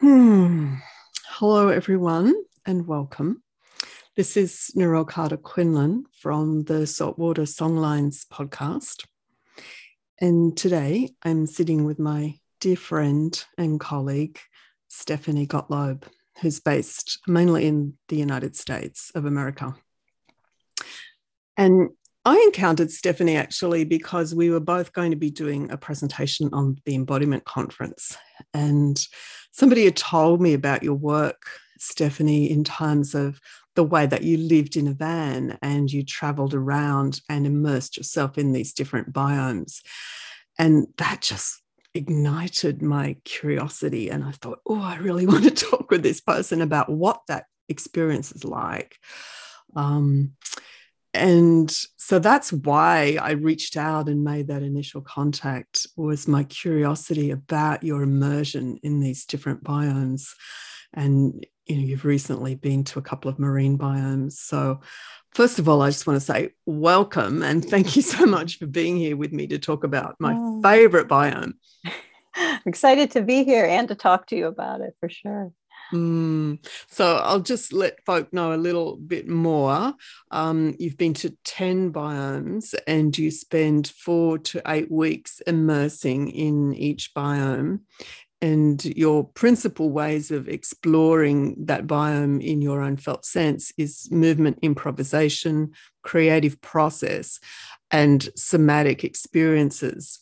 Hmm. Hello, everyone, and welcome. This is Narelle Carter Quinlan from the Saltwater Songlines podcast. And today I'm sitting with my dear friend and colleague, Stephanie Gottlob, who's based mainly in the United States of America. And I encountered Stephanie actually because we were both going to be doing a presentation on the embodiment conference. And somebody had told me about your work, Stephanie, in terms of the way that you lived in a van and you traveled around and immersed yourself in these different biomes. And that just ignited my curiosity. And I thought, oh, I really want to talk with this person about what that experience is like. Um, and so that's why I reached out and made that initial contact was my curiosity about your immersion in these different biomes. And you know, you've recently been to a couple of marine biomes. So first of all, I just want to say welcome and thank you so much for being here with me to talk about my oh. favorite biome. I'm excited to be here and to talk to you about it for sure. Mm. So I'll just let folk know a little bit more. Um, you've been to 10 biomes and you spend four to eight weeks immersing in each biome. And your principal ways of exploring that biome in your own felt sense is movement improvisation, creative process, and somatic experiences.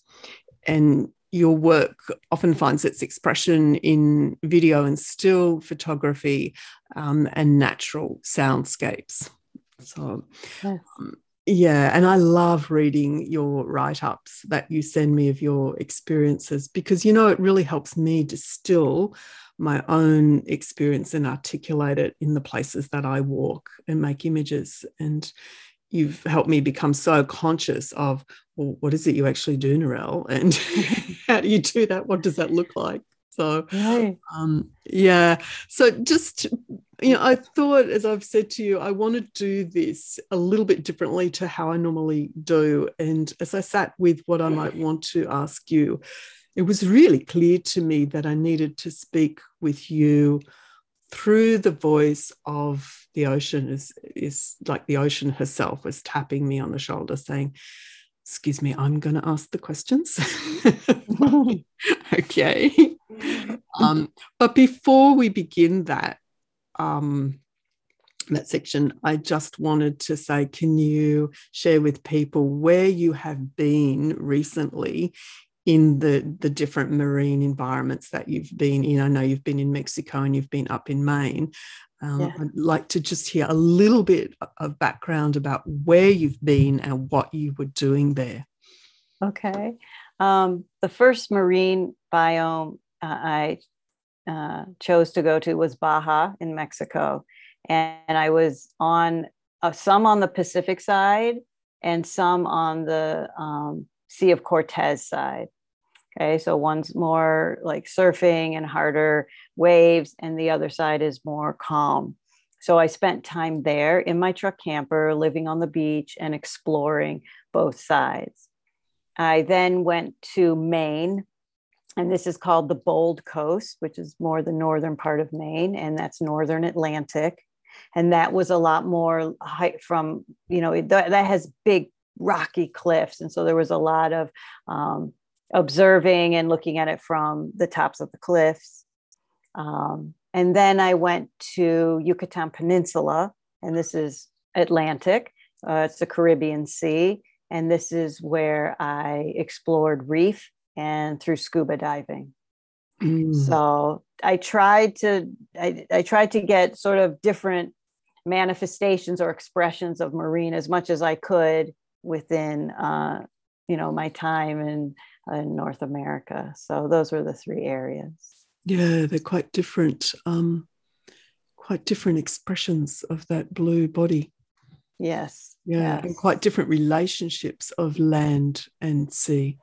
And your work often finds its expression in video and still photography um, and natural soundscapes. So, yes. um, yeah, and I love reading your write ups that you send me of your experiences because, you know, it really helps me distill my own experience and articulate it in the places that I walk and make images. And you've helped me become so conscious of well, what is it you actually do, Narelle? And how do you do that? What does that look like? So, um, yeah. So, just, you know, I thought, as I've said to you, I want to do this a little bit differently to how I normally do. And as I sat with what I might want to ask you, it was really clear to me that I needed to speak with you through the voice of the ocean is is like the ocean herself was tapping me on the shoulder saying excuse me i'm going to ask the questions. Okay. Um, but before we begin that um, that section i just wanted to say can you share with people where you have been recently in the the different marine environments that you've been in. I know you've been in Mexico and you've been up in Maine. Um, yeah. I'd like to just hear a little bit of background about where you've been and what you were doing there. Okay. Um, the first marine biome uh, I uh, chose to go to was Baja in Mexico. And, and I was on uh, some on the Pacific side and some on the um, Sea of Cortez side. Okay, so one's more like surfing and harder waves, and the other side is more calm. So I spent time there in my truck camper, living on the beach and exploring both sides. I then went to Maine, and this is called the Bold Coast, which is more the northern part of Maine, and that's northern Atlantic. And that was a lot more height from, you know, that, that has big rocky cliffs. And so there was a lot of um, observing and looking at it from the tops of the cliffs. Um, and then I went to Yucatan Peninsula, and this is Atlantic, uh, it's the Caribbean Sea. And this is where I explored reef and through scuba diving. Mm. So I tried to I, I tried to get sort of different manifestations or expressions of marine as much as I could within uh, you know my time and in North America. So those were the three areas. Yeah, they're quite different, um, quite different expressions of that blue body. Yes. Yeah, yes. and quite different relationships of land and sea.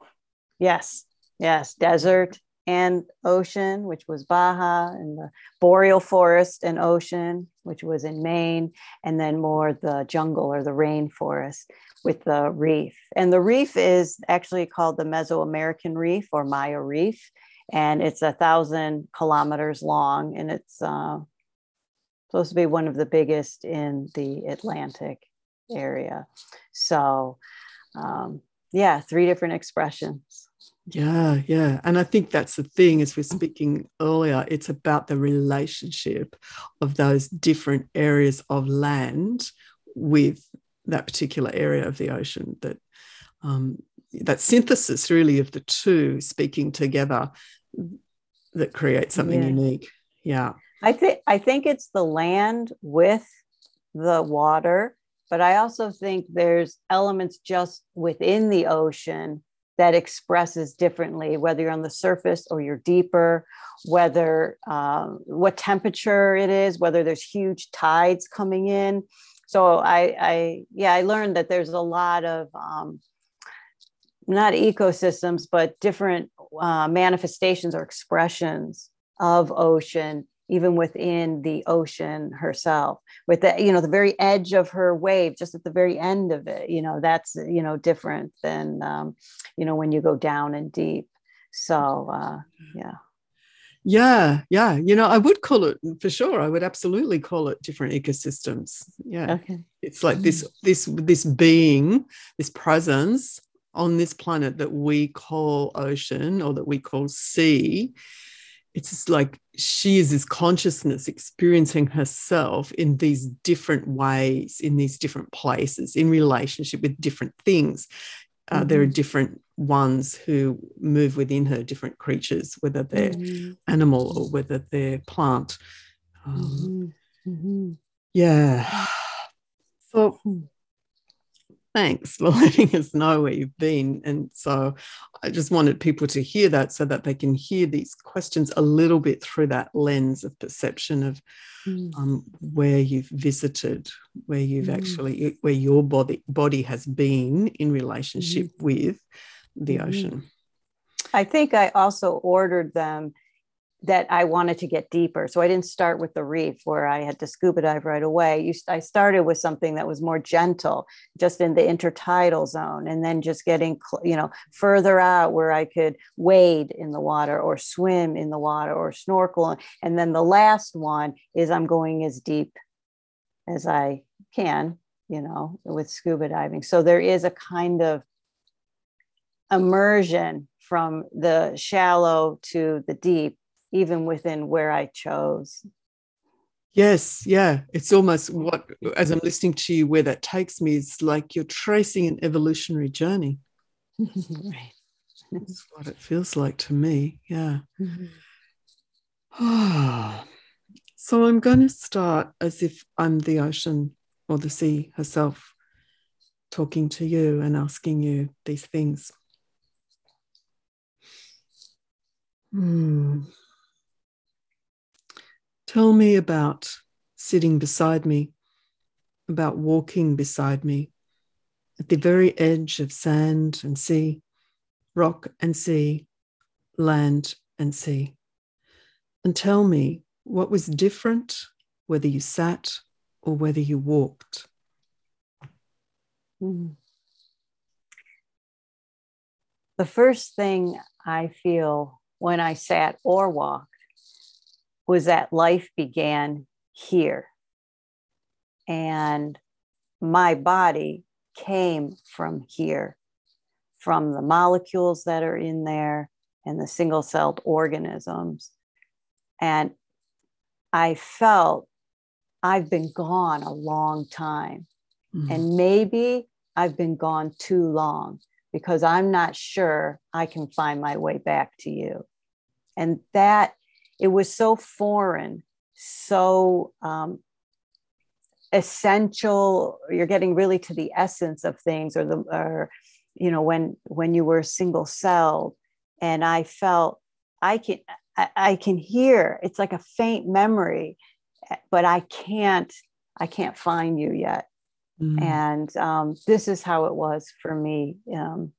Yes, yes, desert and ocean, which was Baja, and the boreal forest and ocean, which was in Maine, and then more the jungle or the rainforest with the reef. And the reef is actually called the Mesoamerican Reef or Maya Reef. and it's a thousand kilometers long, and it's uh, supposed to be one of the biggest in the Atlantic area. So, um, yeah, three different expressions. Yeah, yeah. And I think that's the thing, as we're speaking earlier, it's about the relationship of those different areas of land with that particular area of the ocean that um, that synthesis really of the two speaking together that creates something yeah. unique yeah i think i think it's the land with the water but i also think there's elements just within the ocean that expresses differently whether you're on the surface or you're deeper whether um, what temperature it is whether there's huge tides coming in. So I, I yeah, I learned that there's a lot of um, not ecosystems, but different uh, manifestations or expressions of ocean, even within the ocean herself. With the you know the very edge of her wave, just at the very end of it, you know that's you know different than um, you know when you go down and deep. So uh, yeah. Yeah, yeah. You know, I would call it for sure. I would absolutely call it different ecosystems. Yeah. Okay. It's like this, mm. this, this being, this presence on this planet that we call ocean or that we call sea. It's like she is this consciousness experiencing herself in these different ways, in these different places, in relationship with different things. Uh, mm-hmm. There are mm-hmm. different ones who move within her, different creatures, whether they're mm-hmm. animal or whether they're plant. Um, mm-hmm. mm-hmm. Yeah. So hmm thanks for letting us know where you've been. And so I just wanted people to hear that so that they can hear these questions a little bit through that lens of perception of mm. um, where you've visited, where you've mm. actually, where your body body has been in relationship mm. with the mm-hmm. ocean. I think I also ordered them that I wanted to get deeper. So I didn't start with the reef where I had to scuba dive right away. I started with something that was more gentle, just in the intertidal zone, and then just getting, you know, further out where I could wade in the water or swim in the water or snorkel. And then the last one is I'm going as deep as I can, you know, with scuba diving. So there is a kind of immersion from the shallow to the deep even within where I chose. Yes, yeah. It's almost what, as I'm listening to you, where that takes me is like you're tracing an evolutionary journey. right. That's what it feels like to me. Yeah. Mm-hmm. so I'm going to start as if I'm the ocean or the sea herself talking to you and asking you these things. Hmm. Tell me about sitting beside me, about walking beside me at the very edge of sand and sea, rock and sea, land and sea. And tell me what was different, whether you sat or whether you walked. Mm. The first thing I feel when I sat or walked was that life began here. And my body came from here, from the molecules that are in there and the single celled organisms. And I felt I've been gone a long time. Mm-hmm. And maybe I've been gone too long because I'm not sure I can find my way back to you. And that it was so foreign, so um, essential. You're getting really to the essence of things, or the, or you know, when when you were single celled, and I felt I can I, I can hear. It's like a faint memory, but I can't I can't find you yet. Mm. And um, this is how it was for me um,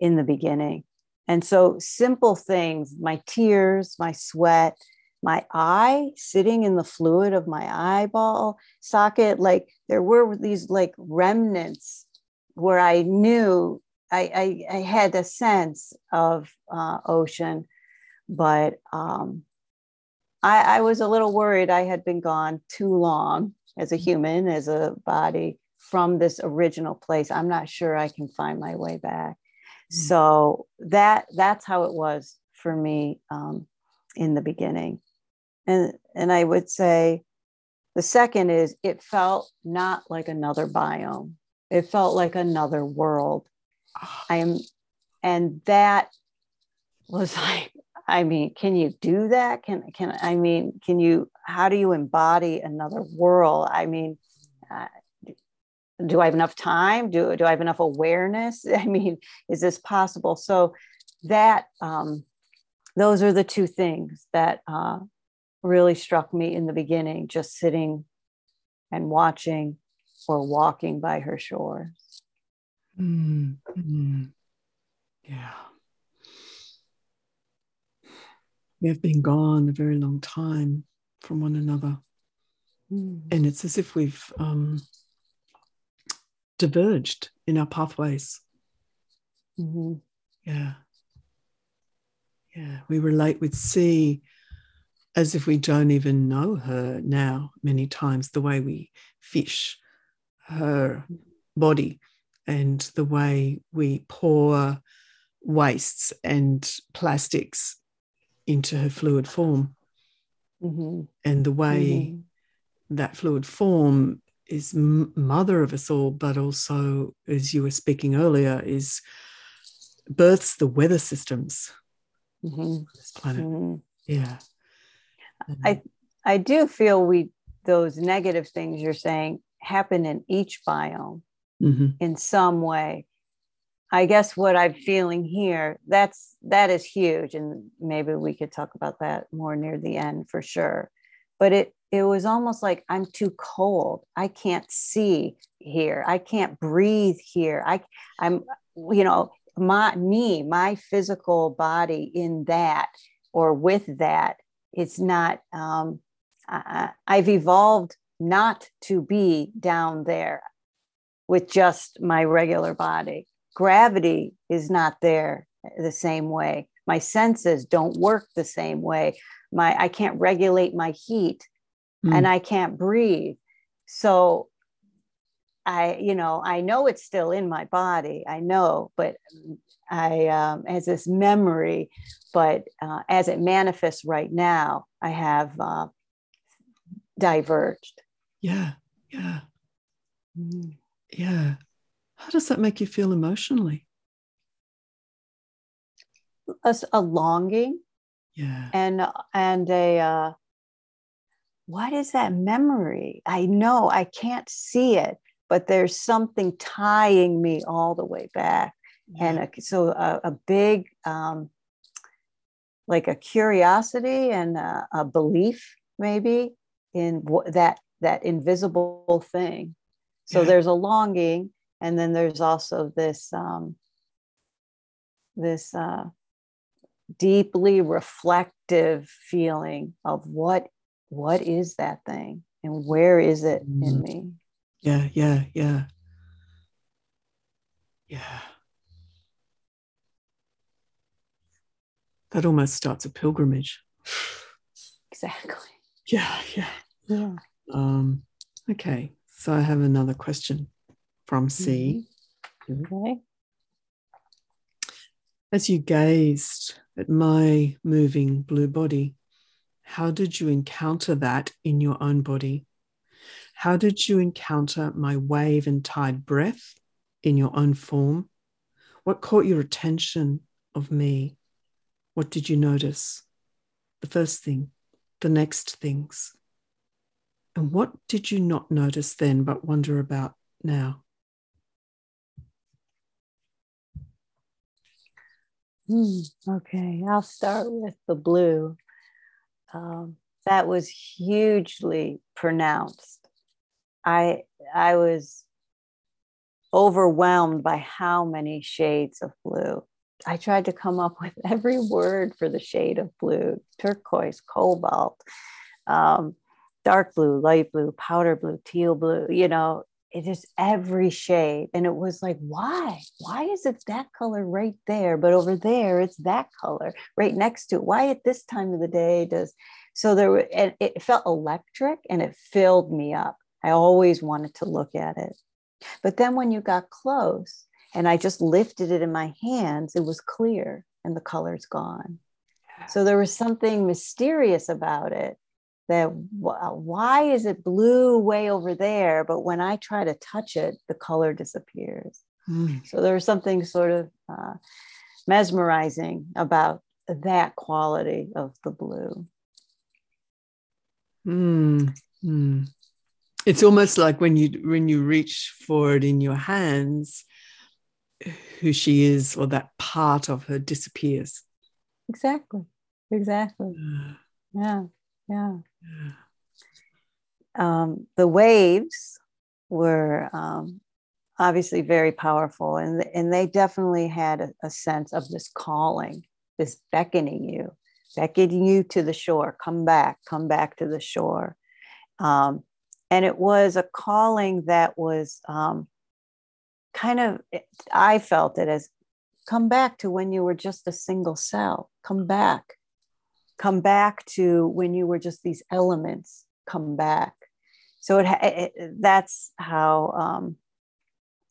in the beginning. And so, simple things my tears, my sweat, my eye sitting in the fluid of my eyeball socket, like there were these like remnants where I knew I, I, I had a sense of uh, ocean. but um, I, I was a little worried I had been gone too long as a human, as a body from this original place. I'm not sure I can find my way back. Mm-hmm. So that that's how it was for me um, in the beginning, and and I would say the second is it felt not like another biome. It felt like another world. I am, and that was like, I mean, can you do that? Can can I mean, can you? How do you embody another world? I mean, uh, do I have enough time? Do do I have enough awareness? I mean, is this possible? So that um, those are the two things that uh, really struck me in the beginning, just sitting and watching or walking by her shore. Mm-hmm. Yeah. We have been gone a very long time from one another. Mm. And it's as if we've um, diverged in our pathways. Mm-hmm. Yeah. Yeah. We relate with sea as if we don't even know her now, many times, the way we fish her body and the way we pour wastes and plastics into her fluid form. Mm-hmm. And the way mm-hmm. that fluid form is mother of us all, but also, as you were speaking earlier, is births the weather systems mm-hmm. this planet. Mm-hmm. Yeah. I I do feel we those negative things you're saying happen in each biome mm-hmm. in some way. I guess what I'm feeling here, that's that is huge. And maybe we could talk about that more near the end for sure. But it it was almost like I'm too cold. I can't see here. I can't breathe here. I I'm you know, my me, my physical body in that or with that it's not um, I, i've evolved not to be down there with just my regular body gravity is not there the same way my senses don't work the same way my i can't regulate my heat mm. and i can't breathe so i you know i know it's still in my body i know but i um, as this memory but uh, as it manifests right now, I have uh, diverged. Yeah, yeah, mm. yeah. How does that make you feel emotionally? A, a longing. Yeah. And and a uh, what is that memory? I know I can't see it, but there's something tying me all the way back. And a, so a, a big um, like a curiosity and a, a belief maybe in w- that that invisible thing so yeah. there's a longing and then there's also this um, this uh, deeply reflective feeling of what what is that thing and where is it in mm-hmm. me yeah yeah yeah yeah that almost starts a pilgrimage. Exactly. Yeah, yeah. Yeah. Um, okay. So I have another question from sea. Mm-hmm. Okay. As you gazed at my moving blue body, how did you encounter that in your own body? How did you encounter my wave and tide breath in your own form? What caught your attention of me? What did you notice? The first thing, the next things. And what did you not notice then but wonder about now? Hmm, okay, I'll start with the blue. Um, that was hugely pronounced. I I was overwhelmed by how many shades of blue. I tried to come up with every word for the shade of blue turquoise, cobalt, um, dark blue, light blue, powder blue, teal blue. You know, it is every shade. And it was like, why? Why is it that color right there? But over there, it's that color right next to it. Why at this time of the day does so there were it, it felt electric and it filled me up. I always wanted to look at it. But then when you got close and I just lifted it in my hands, it was clear and the color's gone. So there was something mysterious about it that why is it blue way over there but when i try to touch it the color disappears mm. so there's something sort of uh, mesmerizing about that quality of the blue mm. Mm. it's almost like when you when you reach for it in your hands who she is or that part of her disappears exactly exactly yeah yeah. Um, the waves were um, obviously very powerful, and, and they definitely had a, a sense of this calling, this beckoning you, beckoning you to the shore. Come back, come back to the shore. Um, and it was a calling that was um, kind of, I felt it as come back to when you were just a single cell, come back come back to when you were just these elements come back. So it, it that's how um,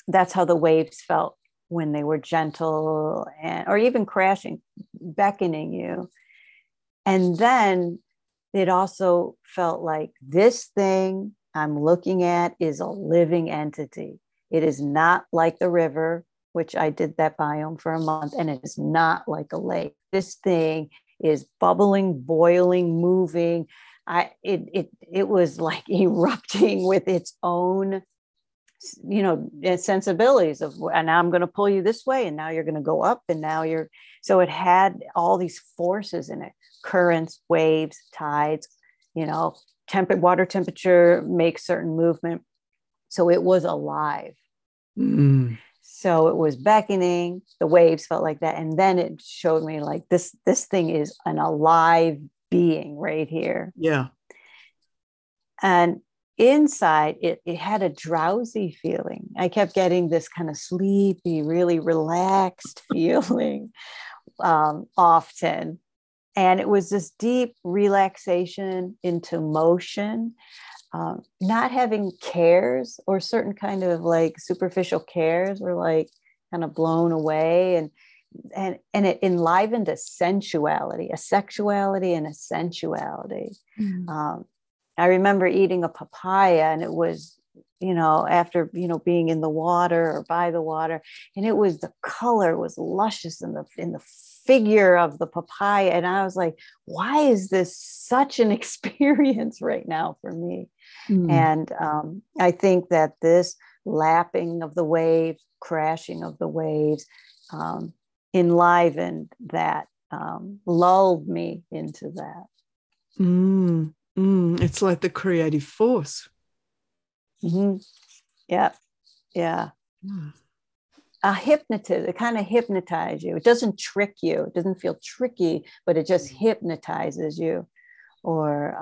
that's how the waves felt when they were gentle and or even crashing beckoning you. And then it also felt like this thing i'm looking at is a living entity. It is not like the river which i did that biome for a month and it is not like a lake. This thing is bubbling, boiling, moving. I it it it was like erupting with its own you know sensibilities of and now i'm going to pull you this way and now you're going to go up and now you're so it had all these forces in it currents waves tides you know temp- water temperature makes certain movement so it was alive mm. So it was beckoning, the waves felt like that. And then it showed me like this, this thing is an alive being right here. Yeah. And inside it, it had a drowsy feeling. I kept getting this kind of sleepy, really relaxed feeling um, often. And it was this deep relaxation into motion um, not having cares or certain kind of like superficial cares were like kind of blown away and and and it enlivened a sensuality a sexuality and a sensuality mm. um, i remember eating a papaya and it was you know after you know being in the water or by the water and it was the color was luscious in the in the figure of the papaya and i was like why is this such an experience right now for me mm. and um, i think that this lapping of the waves crashing of the waves um, enlivened that um, lulled me into that mm. Mm. it's like the creative force mm-hmm. yeah yeah a hypnotist, it kind of hypnotizes you. It doesn't trick you. It doesn't feel tricky, but it just mm-hmm. hypnotizes you or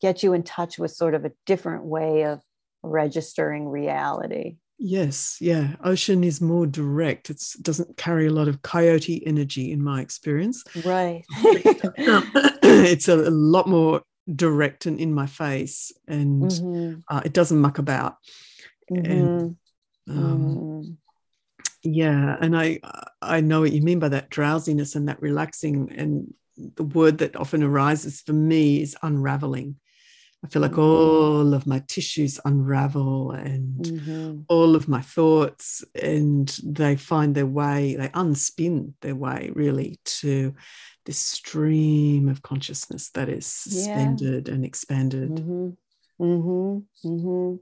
gets you in touch with sort of a different way of registering reality. Yes, yeah. Ocean is more direct. It doesn't carry a lot of coyote energy in my experience. Right. it's a, a, lot more direct and in my face, and mm-hmm. uh, it doesn't muck about. Mm-hmm. And um, mm yeah and i i know what you mean by that drowsiness and that relaxing and the word that often arises for me is unraveling i feel like mm-hmm. all of my tissues unravel and mm-hmm. all of my thoughts and they find their way they unspin their way really to this stream of consciousness that is suspended yeah. and expanded mm-hmm. Mm-hmm, mm-hmm.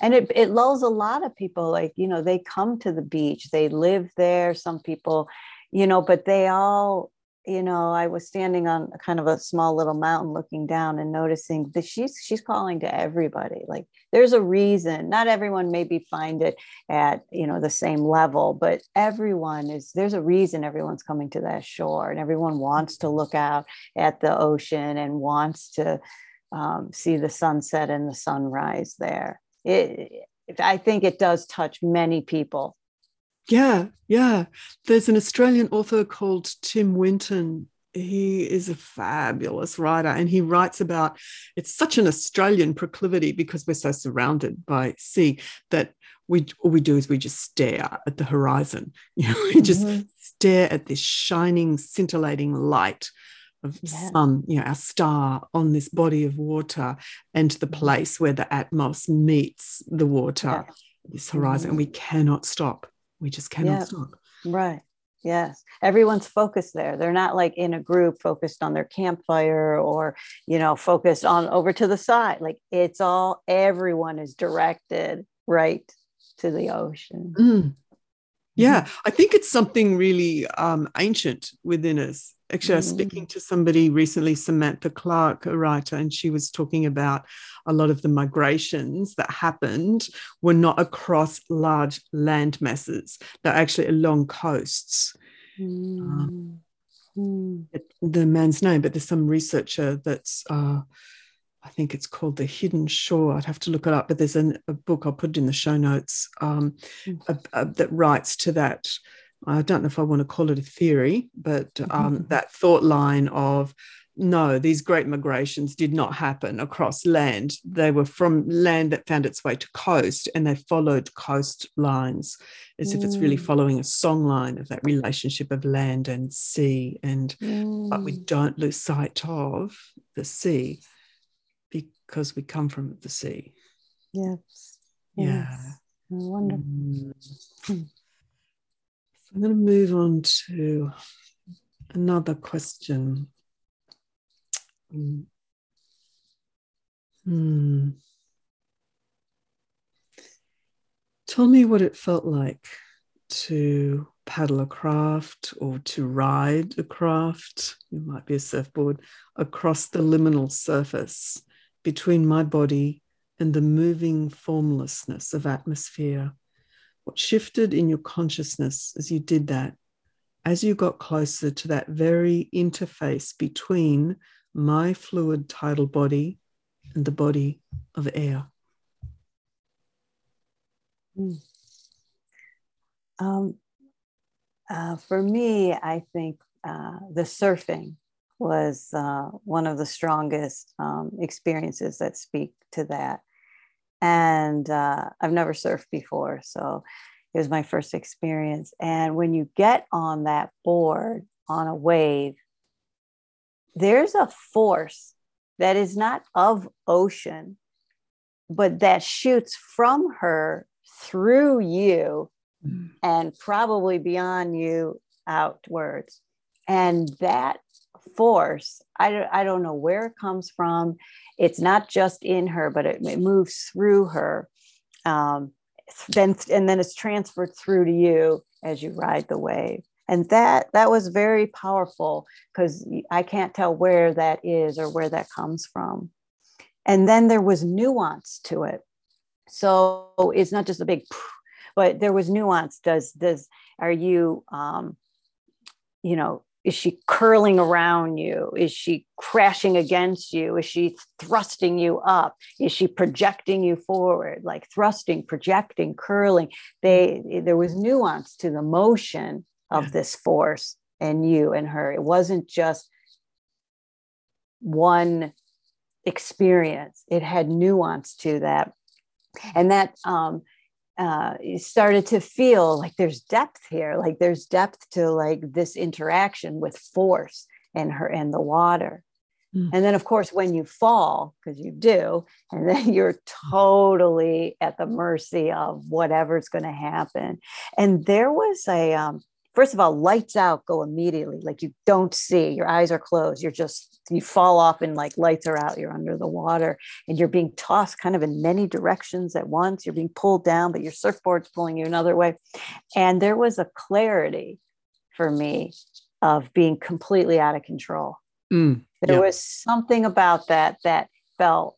And it, it lulls a lot of people. Like, you know, they come to the beach, they live there. Some people, you know, but they all, you know, I was standing on kind of a small little mountain looking down and noticing that she's she's calling to everybody. Like there's a reason. Not everyone maybe find it at, you know, the same level, but everyone is there's a reason everyone's coming to that shore and everyone wants to look out at the ocean and wants to um, see the sunset and the sunrise there. It, I think it does touch many people. Yeah, yeah. There's an Australian author called Tim Winton. He is a fabulous writer and he writes about it's such an Australian proclivity because we're so surrounded by sea that we all we do is we just stare at the horizon. You know, we just mm-hmm. stare at this shining, scintillating light of yeah. sun, you know, our star on this body of water and the mm-hmm. place where the atmos meets the water, yeah. this horizon, mm-hmm. and we cannot stop. We just cannot yeah. stop. Right. Yes. Everyone's focused there. They're not like in a group focused on their campfire or, you know, focused on over to the side. Like it's all, everyone is directed right to the ocean. Mm. Yeah, mm-hmm. I think it's something really um, ancient within us. Actually, I was speaking mm. to somebody recently, Samantha Clark, a writer, and she was talking about a lot of the migrations that happened were not across large land masses, they're actually along coasts. Mm. Um, mm. The man's name, but there's some researcher that's uh, I think it's called The Hidden Shore. I'd have to look it up, but there's an, a book I'll put it in the show notes um, mm. a, a, that writes to that. I don't know if I want to call it a theory, but um, mm-hmm. that thought line of no, these great migrations did not happen across land. They were from land that found its way to coast and they followed coastlines as mm. if it's really mm. following a song line of that relationship of land and sea. And mm. but we mm. don't lose sight of the sea because we come from the sea. Yes. Yeah. Wonderful. Mm. I'm going to move on to another question. Hmm. Tell me what it felt like to paddle a craft or to ride a craft, it might be a surfboard, across the liminal surface between my body and the moving formlessness of atmosphere. What shifted in your consciousness as you did that, as you got closer to that very interface between my fluid tidal body and the body of air? Mm. Um, uh, for me, I think uh, the surfing was uh, one of the strongest um, experiences that speak to that. And uh, I've never surfed before, so it was my first experience. And when you get on that board on a wave, there's a force that is not of ocean, but that shoots from her through you mm. and probably beyond you outwards. And that force I don't, I don't know where it comes from. It's not just in her but it, it moves through her um, then and then it's transferred through to you as you ride the wave. And that that was very powerful because i can't tell where that is or where that comes from. And then there was nuance to it. So it's not just a big but there was nuance. Does does are you um you know is she curling around you? Is she crashing against you? Is she thrusting you up? Is she projecting you forward? Like thrusting, projecting, curling. They there was nuance to the motion of yeah. this force and you and her. It wasn't just one experience. It had nuance to that. And that um, uh, started to feel like there's depth here, like there's depth to like this interaction with force and her and the water. Mm. And then, of course, when you fall, because you do, and then you're totally at the mercy of whatever's going to happen. And there was a, um, first of all, lights out go immediately. Like you don't see, your eyes are closed. You're just, you fall off and like lights are out. You're under the water and you're being tossed kind of in many directions at once. You're being pulled down, but your surfboard's pulling you another way. And there was a clarity for me of being completely out of control. Mm, there yeah. was something about that that felt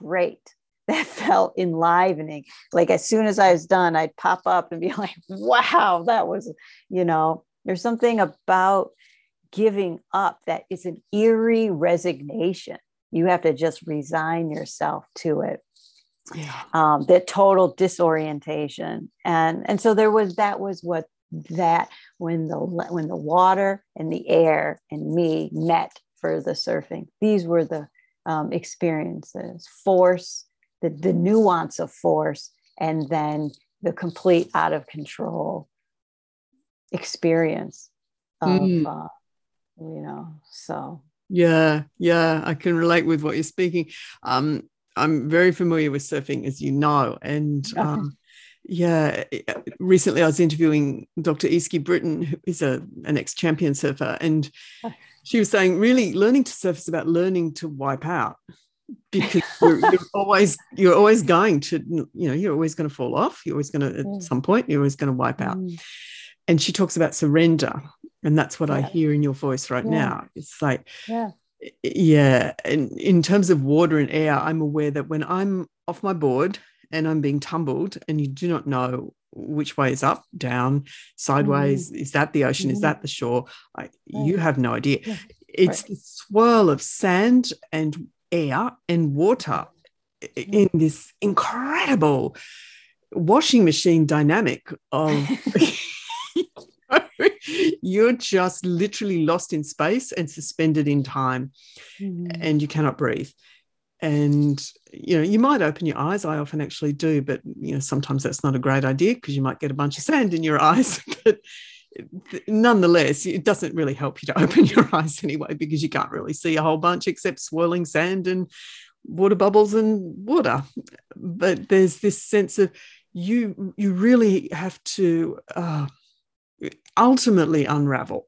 great that felt enlivening. Like as soon as I was done, I'd pop up and be like, wow, that was, you know, there's something about giving up that is an eerie resignation. You have to just resign yourself to it. yeah. um, the total disorientation and and so there was that was what that when the when the water and the air and me met for the surfing these were the um, experiences force the, the nuance of force and then the complete out of control experience of mm. uh, you know so. Yeah yeah i can relate with what you're speaking. Um i'm very familiar with surfing as you know and um yeah recently i was interviewing dr Easkey Britton who is a an ex-champion surfer and she was saying really learning to surf is about learning to wipe out because you're, you're, always you're always going to you know you're always going to fall off you're always going to at mm. some point you're always going to wipe out mm. and she talks about surrender and that's what yeah. i hear in your voice right yeah. now it's like yeah yeah and in terms of water and air i'm aware that when i'm off my board and i'm being tumbled and you do not know which way is up down sideways mm. is that the ocean mm. is that the shore I, you have no idea it's right. the swirl of sand and air and water in this incredible washing machine dynamic of you're just literally lost in space and suspended in time mm-hmm. and you cannot breathe and you know you might open your eyes i often actually do but you know sometimes that's not a great idea because you might get a bunch of sand in your eyes but nonetheless, it doesn't really help you to open your eyes anyway because you can't really see a whole bunch except swirling sand and water bubbles and water. But there's this sense of you you really have to uh, ultimately unravel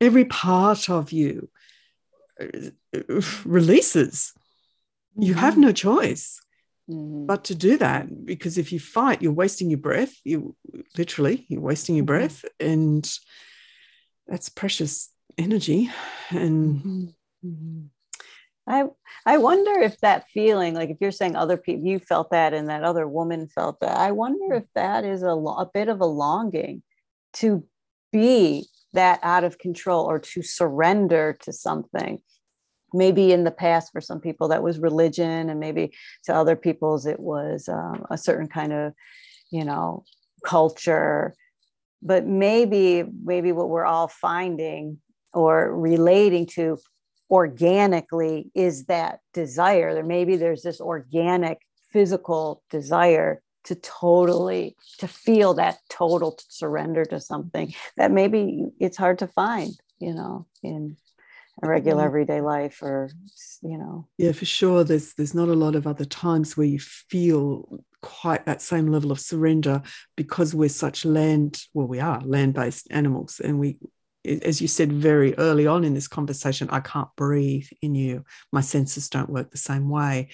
every part of you uh, releases. You have mm-hmm. no choice. Mm-hmm. But to do that, because if you fight, you're wasting your breath. You literally, you're wasting your mm-hmm. breath, and that's precious energy. And mm-hmm. mm-hmm. I I wonder if that feeling, like if you're saying other people, you felt that, and that other woman felt that. I wonder if that is a, a bit of a longing to be that out of control or to surrender to something maybe in the past for some people that was religion and maybe to other people's it was um, a certain kind of you know culture. But maybe maybe what we're all finding or relating to organically is that desire. There maybe there's this organic physical desire to totally to feel that total surrender to something that maybe it's hard to find you know in regular everyday life or you know. Yeah for sure there's there's not a lot of other times where you feel quite that same level of surrender because we're such land well we are land-based animals and we as you said very early on in this conversation i can't breathe in you. My senses don't work the same way.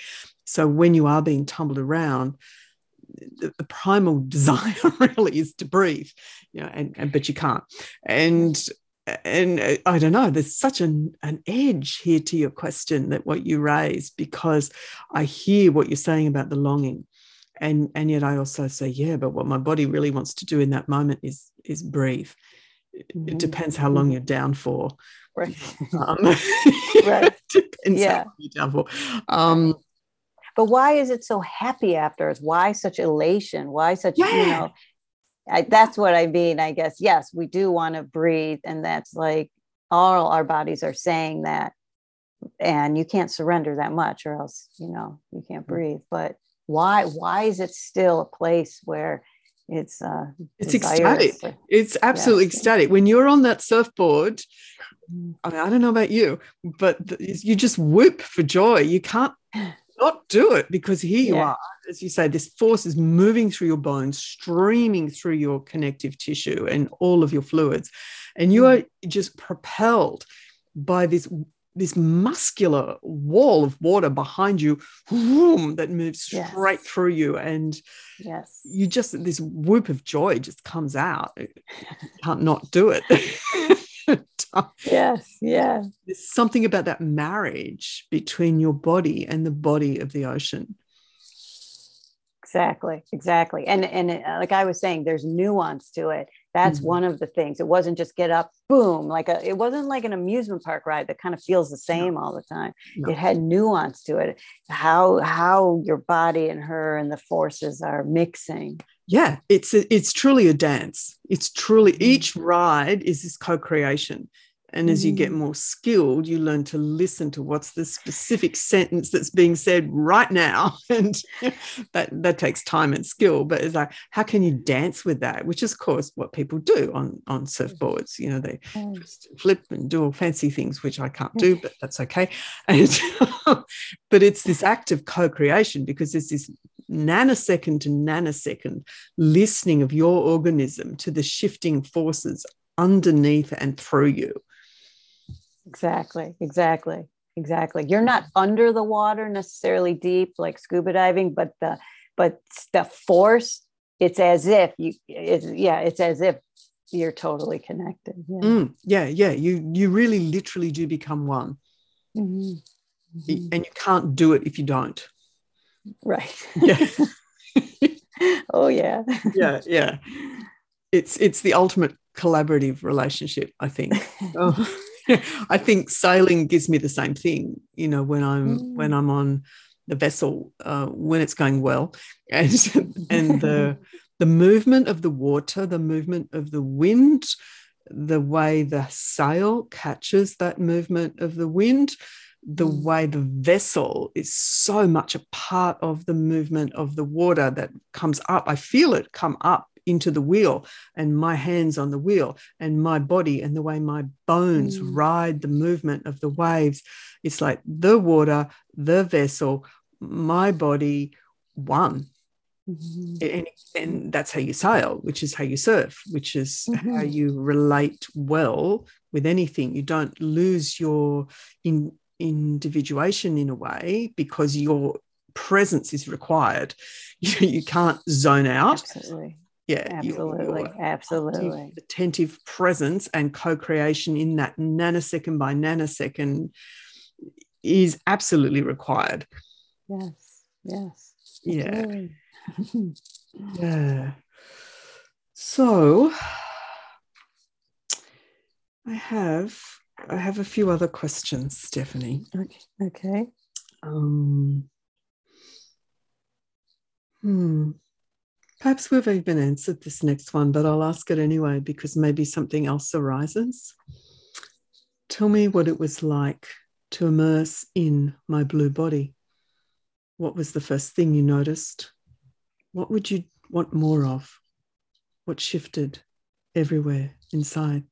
So when you are being tumbled around the, the primal desire really is to breathe you know and, and but you can't. And and uh, I don't know, there's such an, an edge here to your question that what you raise, because I hear what you're saying about the longing. And, and yet I also say, yeah, but what my body really wants to do in that moment is is breathe. Mm-hmm. It depends how long you're down for. Right. Um, right. depends yeah. how long you're down for. Um, but why is it so happy afterwards? Why such elation? Why such, yeah. you know, I, that's what I mean. I guess yes, we do want to breathe, and that's like all our bodies are saying that, and you can't surrender that much, or else you know you can't mm. breathe. But why? Why is it still a place where it's uh, it's ecstatic? To, it's absolutely yeah. ecstatic when you're on that surfboard. Mm. I mean, I don't know about you, but you just whoop for joy. You can't not do it because here you are as you say this force is moving through your bones streaming through your connective tissue and all of your fluids. And you mm. are just propelled by this this muscular wall of water behind you whoom, that moves straight yes. through you. And yes. you just this whoop of joy just comes out. You can't not do it yes, yes. There's something about that marriage between your body and the body of the ocean. Exactly, exactly. And and uh, like I was saying, there's nuance to it. That's mm-hmm. one of the things. It wasn't just get up, boom, like a, it wasn't like an amusement park ride that kind of feels the same no. all the time. No. It had nuance to it. How, how your body and her and the forces are mixing. Yeah, it's, a, it's truly a dance. It's truly, mm-hmm. each ride is this co-creation and as you get mm. more skilled, you learn to listen to what's the specific sentence that's being said right now. And that, that takes time and skill. But it's like, how can you dance with that? Which is, of course, what people do on, on surfboards. You know, they mm. flip and do all fancy things, which I can't do, but that's okay. And but it's this act of co-creation because there's this nanosecond to nanosecond listening of your organism to the shifting forces underneath and through you. Exactly, exactly, exactly. You're not under the water necessarily deep like scuba diving, but the but the force, it's as if you it's yeah, it's as if you're totally connected. Yeah, mm, yeah, yeah. You you really literally do become one. Mm-hmm. Mm-hmm. And you can't do it if you don't. Right. Yeah. oh yeah. yeah, yeah. It's it's the ultimate collaborative relationship, I think. oh. I think sailing gives me the same thing. You know, when I'm mm. when I'm on the vessel, uh, when it's going well, and and the the movement of the water, the movement of the wind, the way the sail catches that movement of the wind, the mm. way the vessel is so much a part of the movement of the water that comes up. I feel it come up into the wheel and my hands on the wheel and my body and the way my bones mm. ride the movement of the waves. It's like the water, the vessel, my body, one. Mm-hmm. And, and, that's how you sail, which is how you surf, which is mm-hmm. how you relate well with anything. You don't lose your in, individuation in a way because your presence is required. You, you can't zone out. Absolutely yeah absolutely your, your absolutely. attentive presence and co-creation in that nanosecond by nanosecond is absolutely required. Yes yes yeah. yeah. So i have i have a few other questions stephanie. Okay okay. Um hmm Perhaps we've even answered this next one, but I'll ask it anyway because maybe something else arises. Tell me what it was like to immerse in my blue body. What was the first thing you noticed? What would you want more of? What shifted everywhere inside?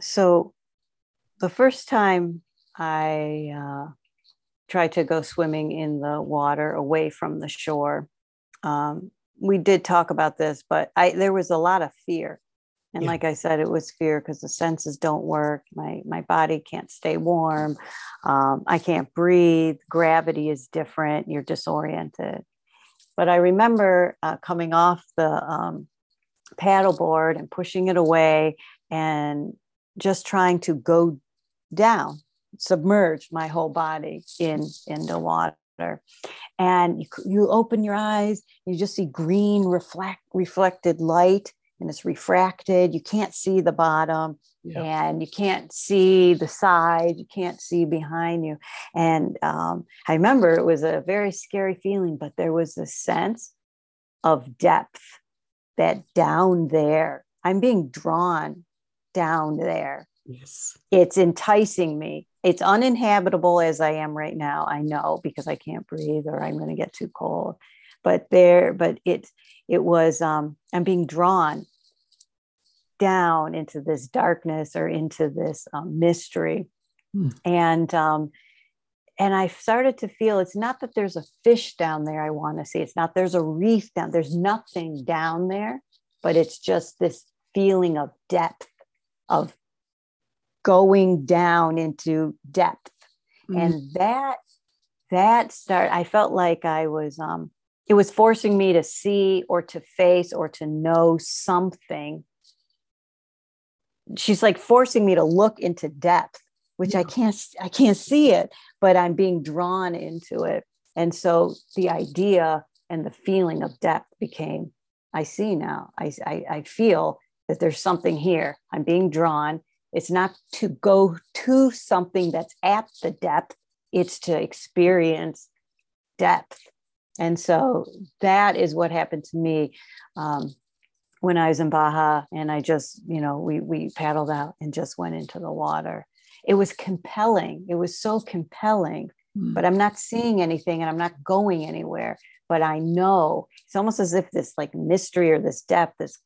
So, the first time I uh, try to go swimming in the water away from the shore. Um, we did talk about this, but I there was a lot of fear. And yeah. like I said, it was fear because the senses don't work. My my body can't stay warm. Um, I can't breathe. Gravity is different. You're disoriented. But I remember uh, coming off the um, paddleboard and pushing it away and just trying to go down submerged my whole body in in the water. And you, you open your eyes you just see green reflect reflected light and it's refracted. You can't see the bottom yeah. and you can't see the side you can't see behind you. And um, i remember it was a very scary feeling but there was a sense of depth that down there i'm being drawn down there. Yes. It's enticing me it's uninhabitable as I am right now. I know because I can't breathe or I'm going to get too cold. But there, but it it was um, I'm being drawn down into this darkness or into this um, mystery, hmm. and um, and I started to feel it's not that there's a fish down there I want to see. It's not there's a reef down. There's nothing down there, but it's just this feeling of depth, of going down into depth mm-hmm. and that that start i felt like i was um it was forcing me to see or to face or to know something she's like forcing me to look into depth which yeah. i can't i can't see it but i'm being drawn into it And so the idea and the feeling of depth became I see now, I, I, I feel that there's something here. I'm being drawn. It's not to go to something that's at the depth, it's to experience depth. And so that is what happened to me um, when I was in Baja. And I just, you know, we, we paddled out and just went into the water. It was compelling. It was so compelling, mm. but I'm not seeing anything and I'm not going anywhere. But I know it's almost as if this like mystery or this depth is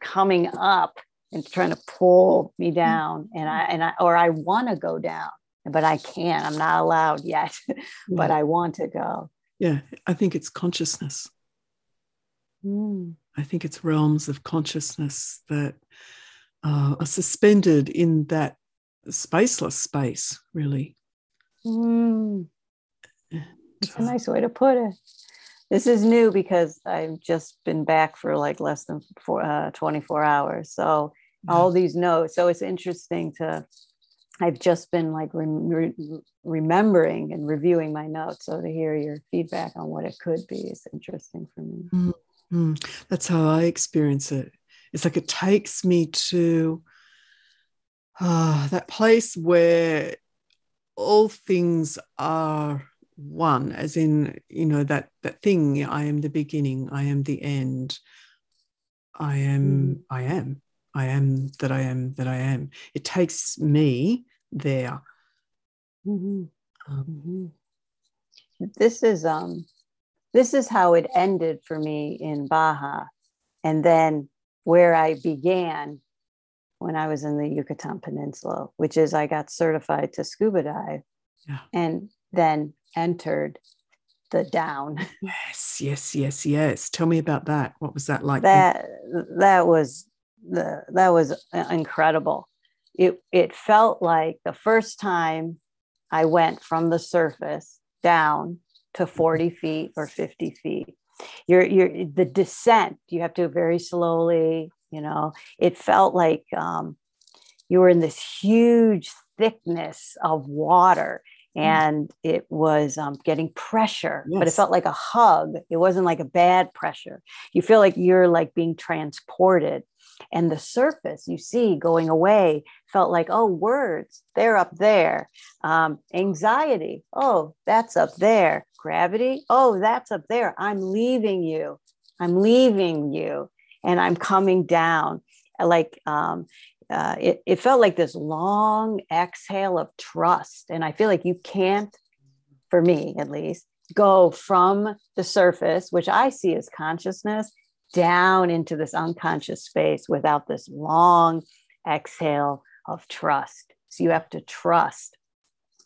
coming up and trying to pull me mm. down and i and i or i want to go down but i can't i'm not allowed yet but i want to go yeah i think it's consciousness mm. i think it's realms of consciousness that uh, are suspended in that spaceless space really mm. It's a nice way to put it this is new because I've just been back for like less than four, uh, 24 hours. So. All these notes. So it's interesting to, I've just been like re- re- remembering and reviewing my notes. So to hear your feedback on what it could be is interesting for me. Mm-hmm. That's how I experience it. It's like it takes me to uh, that place where all things are one as in you know that that thing i am the beginning i am the end i am mm. i am i am that i am that i am it takes me there mm-hmm. Um, mm-hmm. this is um this is how it ended for me in baja and then where i began when i was in the yucatan peninsula which is i got certified to scuba dive yeah. and then entered the down. Yes, yes, yes, yes. Tell me about that. What was that like? That that was the that was incredible. It it felt like the first time I went from the surface down to 40 feet or 50 feet. You're you're the descent, you have to very slowly, you know. It felt like um, you were in this huge thickness of water Mm. and it was um, getting pressure yes. but it felt like a hug it wasn't like a bad pressure you feel like you're like being transported and the surface you see going away felt like oh words they're up there. Um, anxiety oh that's up there. Gravity oh that's up there. I'm leaving you. I'm leaving you. And i'm coming down. Like um, uh, it, it felt like this long exhale of trust. And I feel like you can't, for me at least, go from the surface, which I see as consciousness, down into this unconscious space without this long exhale of trust. So you have to trust,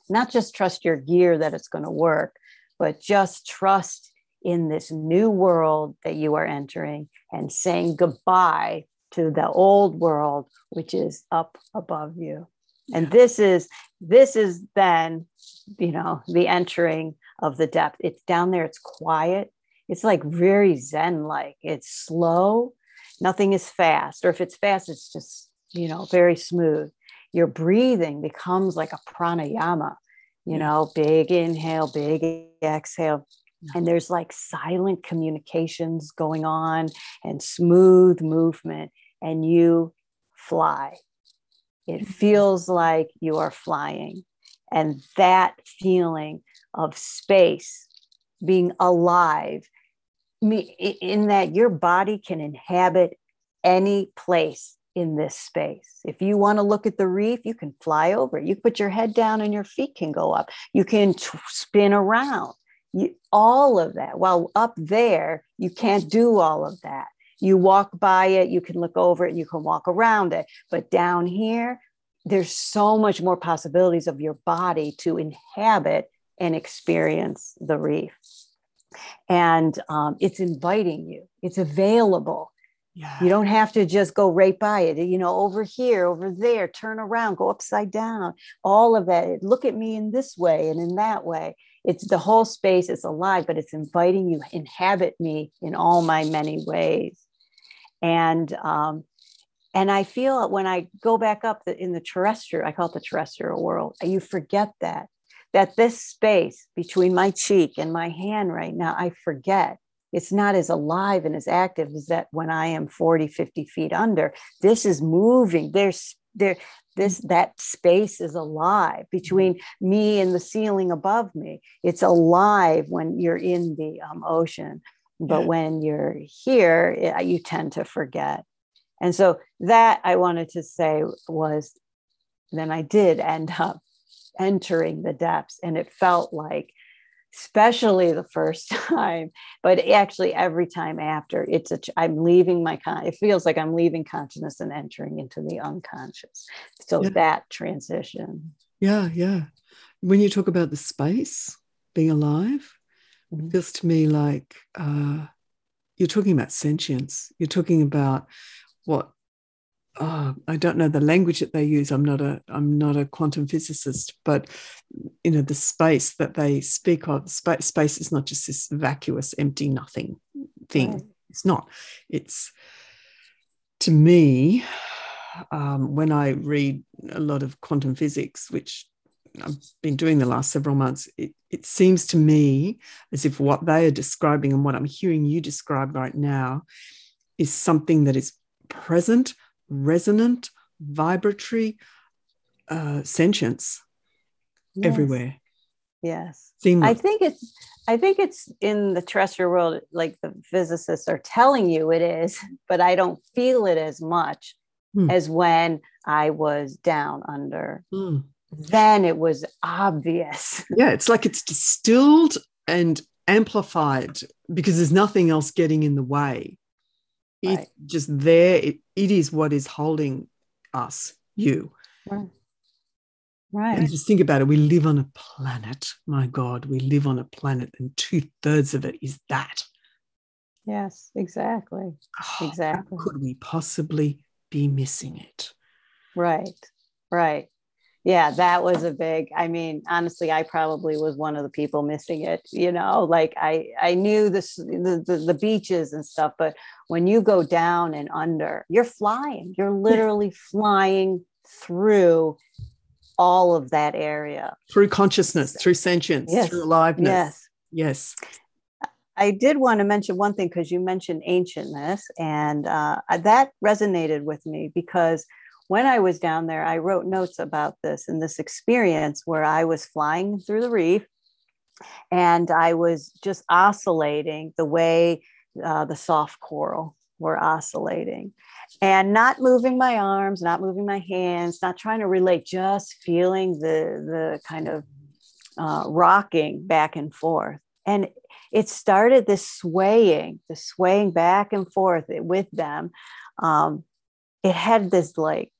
not just trust your gear that it's going to work, but just trust in this new world that you are entering and saying goodbye to the old world which is up above you. And this is this is then you know the entering of the depth. It's down there it's quiet it's like very zen like it's slow. Nothing is fast or if it's fast it's just you know very smooth. Your breathing becomes like a pranayama you know big inhale big exhale and there's like silent communications going on and smooth movement and you fly. It mm-hmm. feels like you are flying and that feeling of space being alive in that your body can inhabit any place in this space. If you want to look at the reef, you can fly over. You put your head down and your feet can go up. You can t- spin around. You, all of that. While up there, you can't do all of that. You walk by it, you can look over it, you can walk around it. But down here, there's so much more possibilities of your body to inhabit and experience the reef. And um, it's inviting you, it's available. Yeah. You don't have to just go right by it, you know, over here, over there, turn around, go upside down, all of that. Look at me in this way and in that way. It's the whole space is alive, but it's inviting you, inhabit me in all my many ways. And um, and I feel when I go back up in the terrestrial, I call it the terrestrial world, you forget that. That this space between my cheek and my hand right now, I forget it's not as alive and as active as that when I am 40, 50 feet under. This is moving. There's there, this that space is alive between me and the ceiling above me. It's alive when you're in the um, ocean, but yeah. when you're here, it, you tend to forget. And so that I wanted to say was then I did end up entering the depths, and it felt like especially the first time, but actually every time after, it's a I'm leaving my con. It feels like I'm leaving consciousness and entering into the unconscious. So yeah. that transition. Yeah, yeah. When you talk about the space being alive, mm-hmm. it feels to me like uh, you're talking about sentience. You're talking about what oh, I don't know the language that they use. I'm not a I'm not a quantum physicist, but you know the space that they speak of. Space, space is not just this vacuous, empty, nothing thing. Right. It's not. It's to me um, when I read a lot of quantum physics, which I've been doing the last several months, it, it seems to me as if what they are describing and what I'm hearing you describe right now is something that is present resonant, vibratory uh, sentience yes. everywhere. Yes. Seamless. I think it's I think it's in the terrestrial world, like the physicists are telling you it is, but I don't feel it as much hmm. as when I was down under. Hmm. Then it was obvious. Yeah, it's like it's distilled and amplified because there's nothing else getting in the way. Right. It's just there. It, it is what is holding us, you. Right. Right. And just think about it. We live on a planet. My God, we live on a planet, and two thirds of it is that. Yes, exactly. Oh, exactly. could we possibly be missing it? Right. Right yeah that was a big i mean honestly i probably was one of the people missing it you know like i i knew this the, the, the beaches and stuff but when you go down and under you're flying you're literally flying through all of that area. Through consciousness through sentience yes. through aliveness. yes. Yes. I did want to mention one thing because you mentioned ancientness, and uh, that resonated with me because when I was down there, I wrote notes about this and this experience where I was flying through the reef and I was just oscillating the way uh, the soft coral were oscillating and not moving my arms, not moving my hands, not trying to relate, just feeling the, the kind of uh, rocking back and forth. And it started this swaying, the swaying back and forth with them. Um, it had this like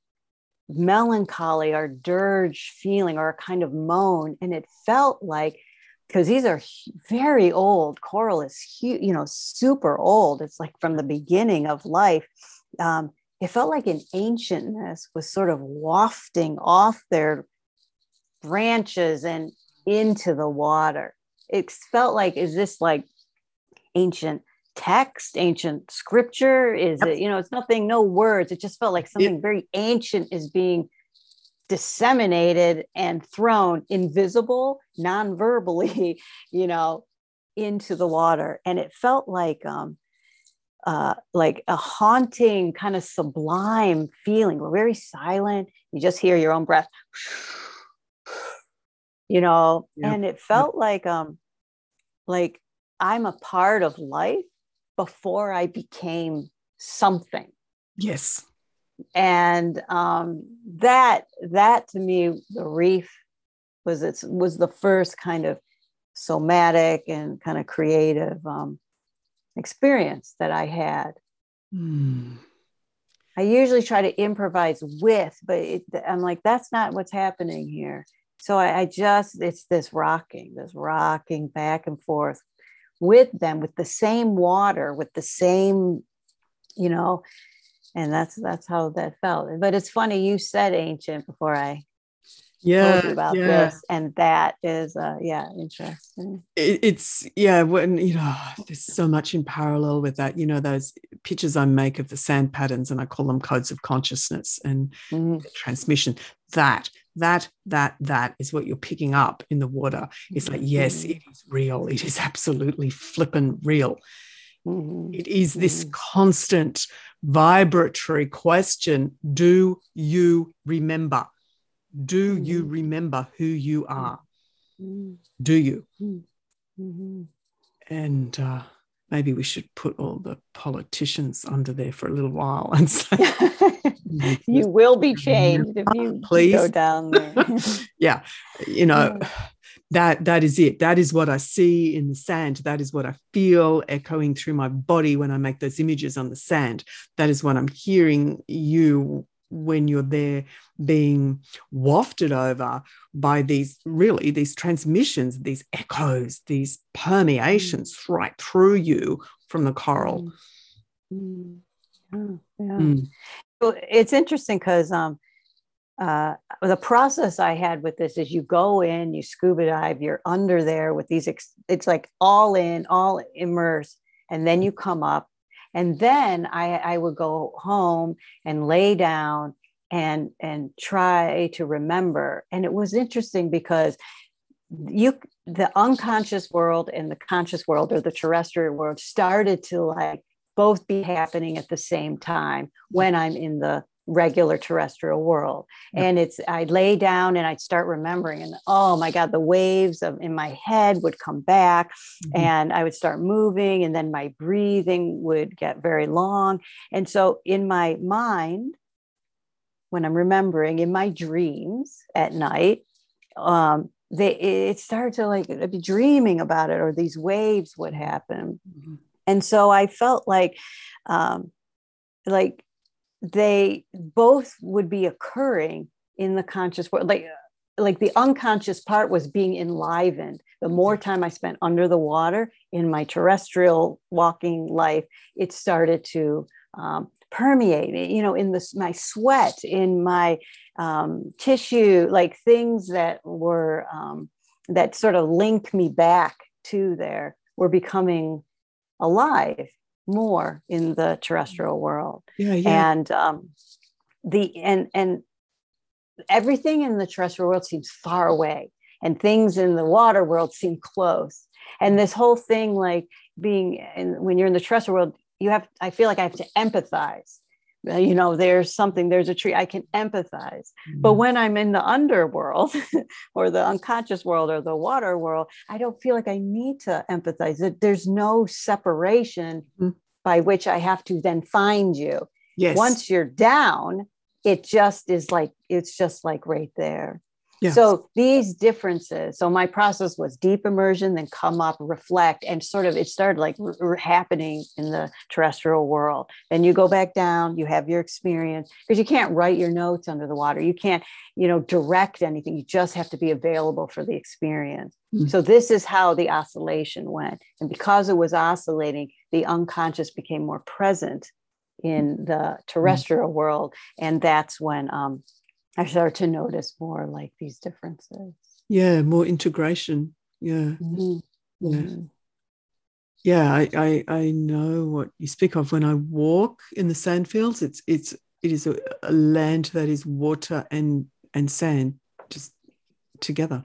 melancholy or dirge feeling or a kind of moan. And it felt like, because these are very old, coral is, huge, you know, super old. It's like from the beginning of life. Um, it felt like an ancientness was sort of wafting off their branches and into the water. It felt like, is this like ancient text, ancient scripture? Is yep. it, you know, it's nothing, no words. It just felt like something it, very ancient is being disseminated and thrown invisible, non-verbally, you know, into the water. And it felt like um uh, like a haunting, kind of sublime feeling. We're very silent. You just hear your own breath, you know, and it felt like um like I'm a part of life before I became something. Yes. And um, that that to me, the reef was its was the first kind of somatic and kind of creative um, experience that I had. Mm. I usually try to improvise with, but it, I'm like, that's not what's happening here. So I, I just, it's this rocking, this rocking back and forth with them with the same water with the same you know and that's that's how that felt but it's funny you said ancient before i yeah about yeah. this and that is uh yeah interesting it, it's yeah when you know there's so much in parallel with that you know those pictures i make of the sand patterns and i call them codes of consciousness and mm-hmm. transmission that that that that is what you're picking up in the water. It's like yes Mm-hmm. it is real. It is absolutely flippin' real. Mhm. it is this Mhm. constant vibratory question do you remember? Do you remember who you are? Do you? And uh, maybe we should put all the politicians under there for a little while and say you will be changed if you Please. go down there. yeah you know that that is it that is what i see in the sand that is what i feel echoing through my body when i make those images on the sand that is what i'm hearing you when you're there being wafted over by these really these transmissions these echoes these permeations right through you from the coral Mm. Mm. Yeah. yeah. Mm. It's interesting because um, uh, the process I had with this is you go in, you scuba dive, you're under there with these, ex- it's like all in, all immersed, and then you come up. And then I, I would go home and lay down and and try to remember. And it was interesting because you the unconscious world and the conscious world or the terrestrial world started to like both be happening at the same time when I'm in the regular terrestrial world. Yeah. And it's I'd lay down and I'd start remembering and oh my God, the waves of in my head would come back Mhm. and I would start moving and then my breathing would get very long. And so in my mind, when I'm remembering in my dreams at night, um, they it started to like I'd be dreaming about it or these waves would happen Mhm. And so i felt like um like they both would be occurring in the conscious world like like the unconscious part was being enlivened the more time i spent under the water in my terrestrial walking life it started to um, permeate you know in this my sweat in my um, tissue like things that were um, that sort of link me back to there were becoming alive more in the terrestrial world. Yeah yeah. And um, the and and everything in the terrestrial world seems far away and things in the water world seem close. And this whole thing like being and when you're in the terrestrial world you have i feel like i have to empathize you know there's something there's a tree i can empathize. But when i'm in the underworld or the unconscious world or the water world i don't feel like i need to empathize. That there's no separation Mhm. by which i have to then find you. Yes. Once you're down it just is like it's just like right there Yeah. so these differences so my process was deep immersion then come up reflect and sort of it started like r- r- happening in the terrestrial world. Then you go back down you have your experience because you can't write your notes under the water. You can't you know direct anything. You just have to be available for the experience. Mm. so this is how the oscillation went. And because it was oscillating the unconscious became more present in the terrestrial world. And that's when um, i start to notice more like these differences. Yeah more integration. Yeah. Mhm. yeah. Mhm. yeah I, I i know what you speak of. When i walk in the sand fields it's it's it is a, a land that is water and and sand just together.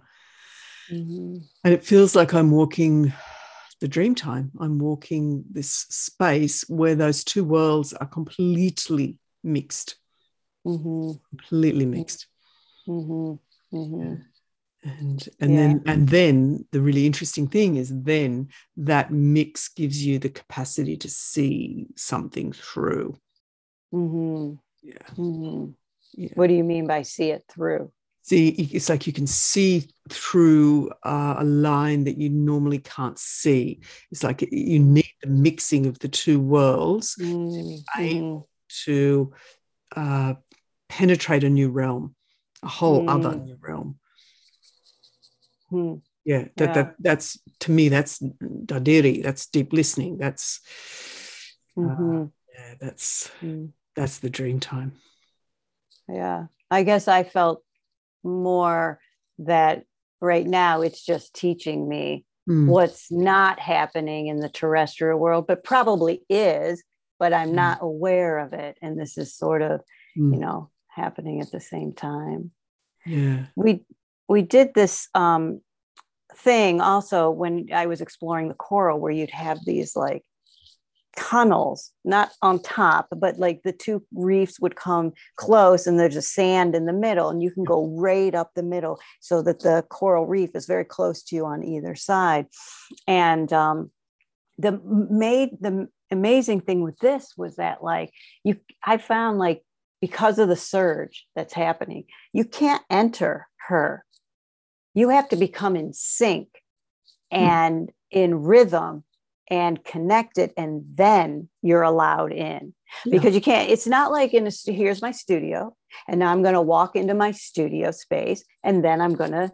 Mhm. and it feels like i'm walking the dream time. I'm walking this space where those two worlds are completely mixed Mhm. completely mixed Mhm. Mhm. and and Yeah. then and then the really interesting thing is then that mix gives you the capacity to see something through Mhm. yeah Mhm. yeah what do you mean by see it through see it's like you can see through uh, a line that you normally can't see it's like you need the mixing of the two worlds Mhm. I- to uh, penetrate a new realm a whole other Mm. new realm Mhm. yeah that Yeah. that that's to me that's dadirri that's deep listening that's uh, Mhm. yeah that's Mhm. that's the dream time Yeah. I guess I felt more that right now it's just teaching me Mm, what's not happening in the terrestrial world, but probably is, but I'm Mm. not aware of it. And this is sort of, mm. you know, happening at the same time. Yeah. We we did this um, thing also when I was exploring the coral, where you'd have these like tunnels, not on top, but like the two reefs would come close and there's a sand in the middle, and you can go right up the middle so that the coral reef is very close to you on either side. And um, the made the amazing thing with this was that like you I found like because of the surge that's happening, you can't enter her. You have to become in sync hmm. and in rhythm and connected and then you're allowed in because you can't it's not like in a here's my studio and now i'm going to walk into my studio space and then i'm going to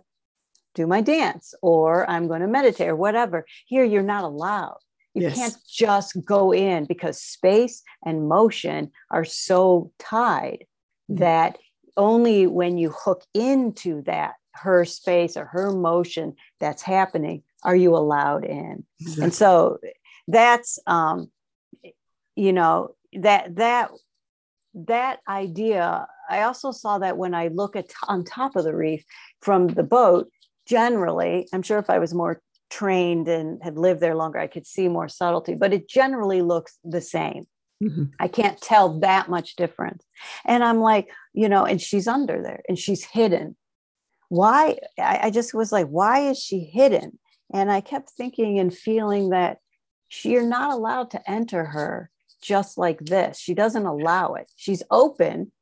do my dance or i'm going to meditate or whatever here you're not allowed you yes. can't just go in because space and motion are so tied mm-hmm. that only when you hook into that her space or her motion that's happening are you allowed in exactly. and so that's um you know that that that idea i also saw that when i look at on top of the reef from the boat generally i'm sure if i was more trained and had lived there longer i could see more subtlety but it generally looks the same mm-hmm. i can't tell that much difference and i'm like you know and she's under there and she's hidden why I, I just was like why is she hidden and I kept thinking and feeling that she, you're not allowed to enter her just like this. She doesn't allow it. She's open.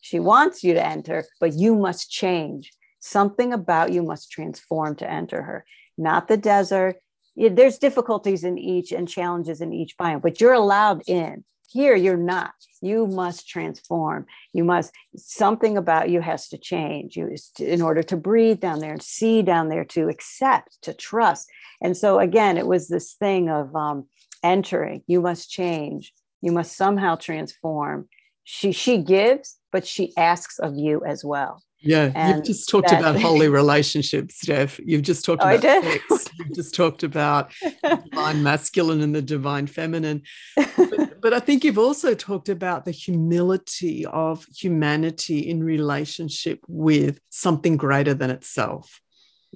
She wants you to enter, but you must change. Something about you must transform to enter her, not the desert. There's difficulties in each and challenges in each biome, but you're allowed in. Here, you're not. You must transform. You must, something about you has to change you in order to breathe down there and see down there, to accept, to trust. And so, again, it was this thing of um, entering. You must change. You must somehow transform. She, she gives, but she asks of you as well. Yeah, and you've just talked that, about holy relationships, Jeff. You've just talked oh, about sex. You've just talked about divine masculine and the divine feminine. But, but, I think you've also talked about the humility of humanity in relationship with something greater than itself.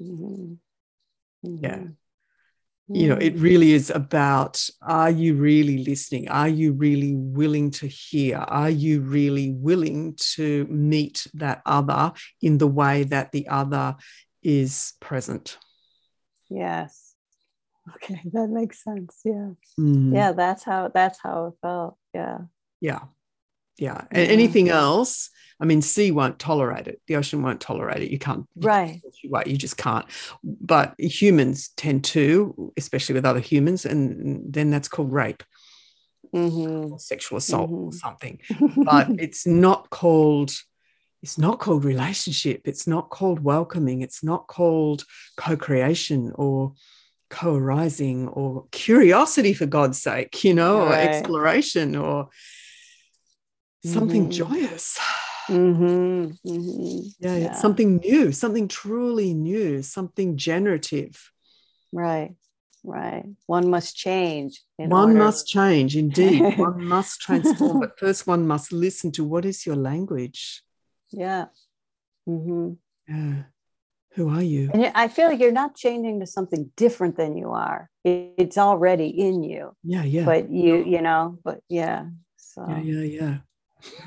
Mm-hmm. Mm-hmm. Yeah you know it mm. really is about are you really listening? Are you really willing to hear? Are you really willing to meet that other in the way that the other is present? Yes. Okay that makes sense yeah. Mm. yeah that's how that's how it felt yeah. Yeah. Yeah. And anything else I mean, sea won't tolerate it. The ocean won't tolerate it. You can't. Right. You, you just can't. But humans tend to, especially with other humans, and then that's called rape. Mm-hmm. sexual assault mm-hmm. or something but it's not called it's not called relationship it's not called welcoming it's not called co-creation or co-arising or curiosity for god's sake you know right. or exploration or something mm-hmm. joyous Mm-hmm, mm-hmm. Yeah, yeah, something new, something truly new, something generative. Right, right. One must change. One order. must change, indeed. one must transform, but first one must listen to what is your language. Yeah. Mm-hmm. Yeah. Who are you? And I feel like you're not changing to something different than you are. It's already in you. Yeah, yeah. But you, you know, but yeah. So yeah, yeah, yeah.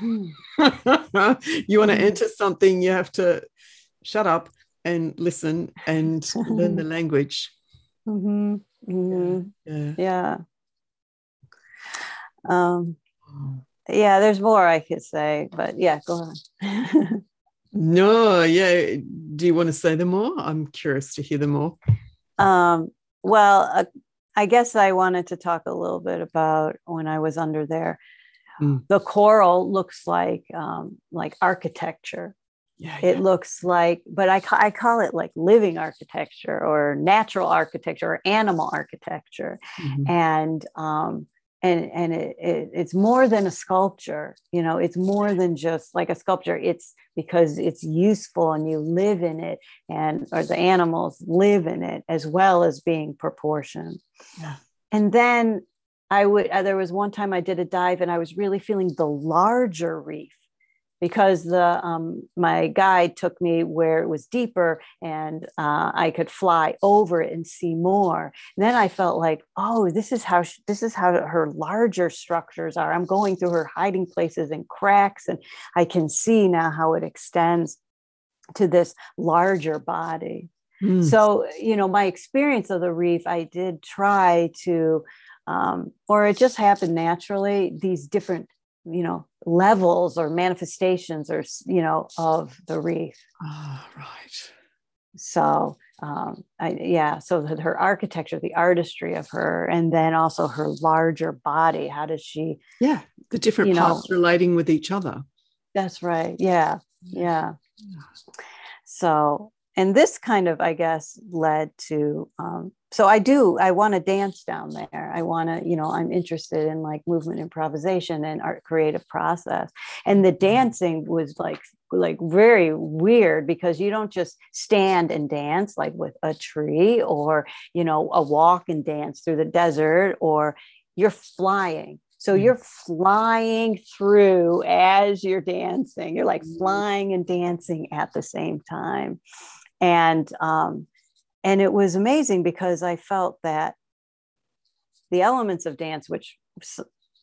you want to enter something, you have to shut up and listen and learn the language. Mm-hmm. Mm-hmm. Yeah. yeah. Um, yeah, there's more I could say, but yeah, go on. no, yeah. Do you want to say them more? I'm curious to hear them more. Um, well, uh, I guess I wanted to talk a little bit about when I was under there. Mm. The coral looks like um, like architecture. Yeah, it yeah. looks like, but I, I call it like living architecture or natural architecture or animal architecture. Mm-hmm. And um, and and it, it, it's more than a sculpture you know it's more than just like a sculpture it's because it's useful and you live in it and or the animals live in it as well as being proportioned yeah. and then I would, uh, there was one time I did a dive and I was really feeling the larger reef because the um, my guide took me where it was deeper and uh, I could fly over it and see more. And then I felt like, oh, this is how she, this is how her larger structures are. I'm going through her hiding places and cracks, and I can see now how it extends to this larger body. Mm. So, you know, my experience of the reef, I did try to, um, or it just happened naturally. These different you know levels or manifestations or you know of the reef oh, right. So um, I, yeah so her architecture the artistry of her and then also her larger body. How does she yeah the different parts know, relating with each other. That's right yeah. Yeah. So and this kind of i guess led to um, so i do i want to dance down there i want to you know i'm interested in like movement improvisation and art creative process and the mm-hmm. dancing was like like very weird because you don't just stand and dance like with a tree or you know a walk and dance through the desert or you're flying so mm. you're flying through as you're dancing. You're like mm-hmm. flying and dancing at the same time and um, and it was amazing because I felt that the elements of dance, which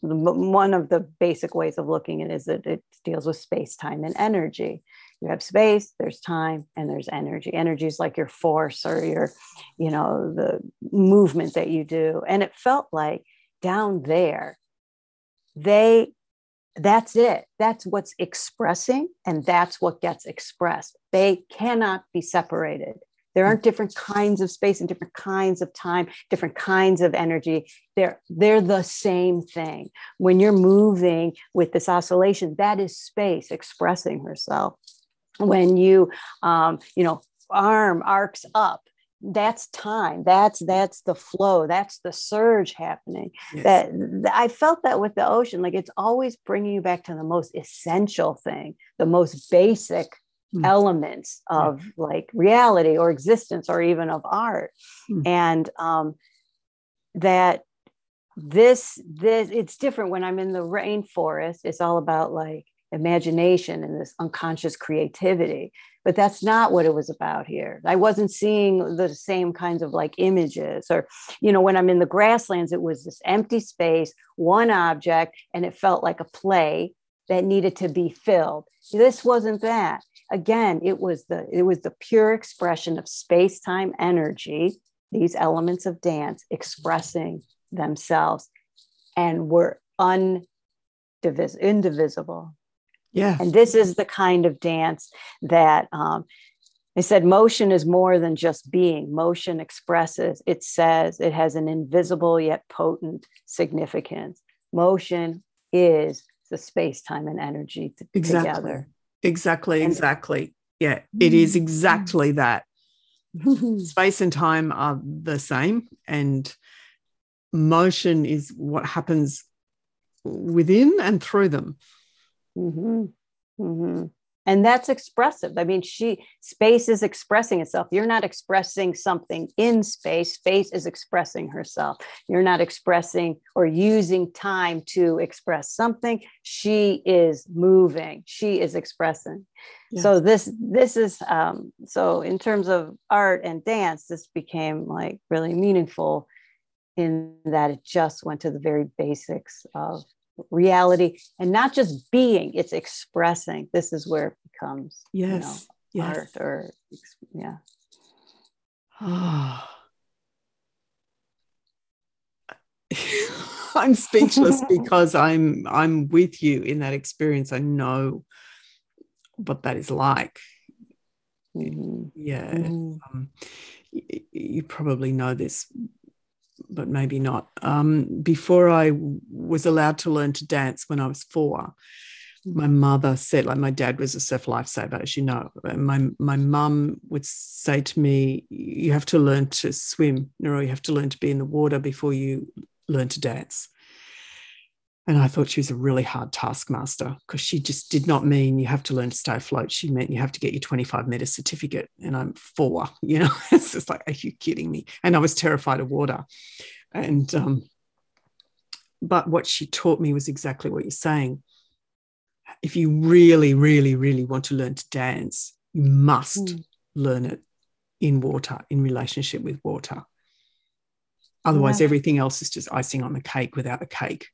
one of the basic ways of looking at it is that it deals with space, time, and energy. You have space, there's time, and there's energy. Energy is like your force or your, you know, the movement that you do. And it felt like down there, they that's it. That's what's expressing, and that's what gets expressed. They cannot be separated. There aren't different kinds of space and different kinds of time, different kinds of energy. They're, they're the same thing. When you're moving with this oscillation, that is space expressing herself. When you, um, you know, arm arcs up, that's time that's that's the flow that's the surge happening yes. that, i felt that with the ocean like it's always bringing you back to the most essential thing the most basic mm. elements of yeah. like reality or existence or even of art mm. and um that this this it's different when i'm in the rainforest it's all about like imagination and this unconscious creativity but that's not what it was about here. I wasn't seeing the same kinds of like images or you know when i'm in the grasslands it was this empty space one object and it felt like a play that needed to be filled. This wasn't that. Again it was the it was the pure expression of space time energy these elements of dance expressing themselves and were undivis- indivisible yeah. And this is the kind of dance that um, they said motion is more than just being. Motion expresses, it says, it has an invisible yet potent significance. Motion is the space, time, and energy t- exactly. together. Exactly, and, exactly. Yeah, it is mm-hmm. exactly that. space and time are the same, and motion is what happens within and through them. Mm-hmm. Mm-hmm. And that's expressive. I mean, she space is expressing itself. You're not expressing something in space. Space is expressing herself. You're not expressing or using time to express something. She is moving. She is expressing. So this this is um, so in terms of art and dance, this became like really meaningful in that it just went to the very basics of reality and not just being it's expressing this is where it becomes yes, you know, yes. art or yeah i'm speechless because i'm i'm with you in that experience i know what that is like mm-hmm. yeah mm-hmm. Um, you, you probably know this but maybe not. Um, before I was allowed to learn to dance when I was four, my mother said, like my dad was a surf lifesaver, as you know. My my mum would say to me, "You have to learn to swim, or you have to learn to be in the water before you learn to dance." And I thought she was a really hard taskmaster because she just did not mean you have to learn to stay afloat. She meant you have to get your 25 meter certificate. And I'm four, you know, it's just like, are you kidding me? And I was terrified of water. And, um, but what she taught me was exactly what you're saying. if you really, really, really want to learn to dance, you must mm. learn it in water, in relationship with water. Otherwise, yeah. everything else is just icing on the cake without the cake.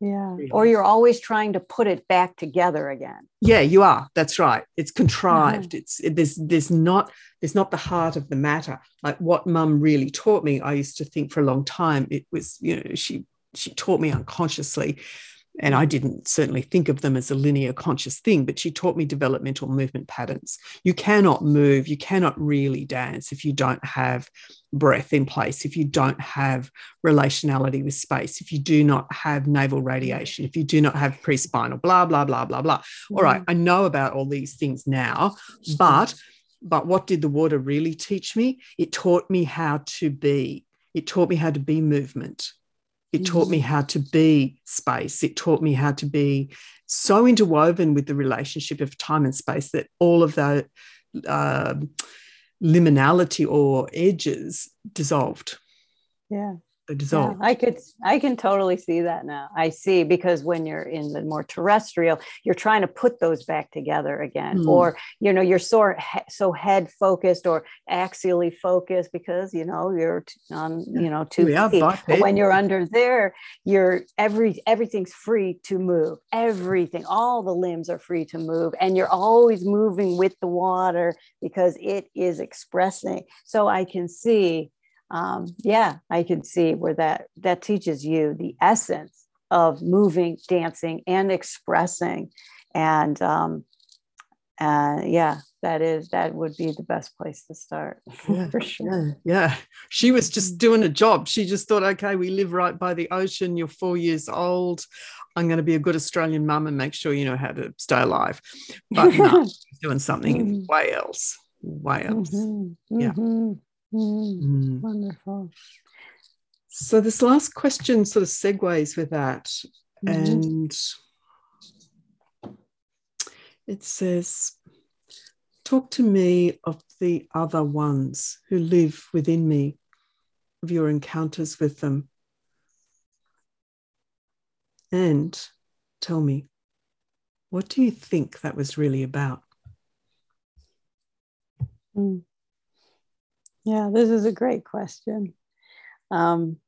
Yeah. Or you're always trying to put it back together again. Yeah, you are. That's right. It's contrived. Mm-hmm. It's it, there's there's not there's not the heart of the matter. Like what mum really taught me, I used to think for a long time it was, you know, she she taught me unconsciously and I didn't certainly think of them as a linear conscious thing, but she taught me developmental movement patterns. You cannot move, you cannot really dance if you don't have breath in place, if you don't have relationality with space, if you do not have navel radiation, if you do not have pre-spinal, blah, blah, blah, blah, blah. All right, mm. I know about all these things now, but but what did the water really teach me? It taught me how to be. It taught me how to be movement. It taught me mm-hmm. how to be space. It taught me how to be so interwoven with the relationship of time and space that all of the uh, liminality or edges dissolved. Yeah dissolve. Yeah, I could I can totally see that now. I see because when you're in the more terrestrial, you're trying to put those back together again, mm. or you know you're so so head focused or axially focused because you know you're on you know two yeah. But when you're under there, you're every everything's free to move. Everything, all the limbs are free to move, and you're always moving with the water because it is expressing. So I can see um, yeah, I can see where that that teaches you the essence of moving, dancing, and expressing, and um, uh, yeah, that is that would be the best place to start yeah, for sure. Yeah, yeah, she was just doing a job. She just thought, okay, we live right by the ocean. You're four years old. I'm going to be a good Australian mum and make sure you know how to stay alive. But no, doing something mm-hmm. way else, way else. Mm-hmm. Yeah. Mm-hmm. Mm, Wonderful. So this last question sort of segues with that. Mm-hmm. And it says, Talk to me of the other ones who live within me, of your encounters with them. And tell me, what do you think that was really about? Mm. Yeah, this is a great question. Um,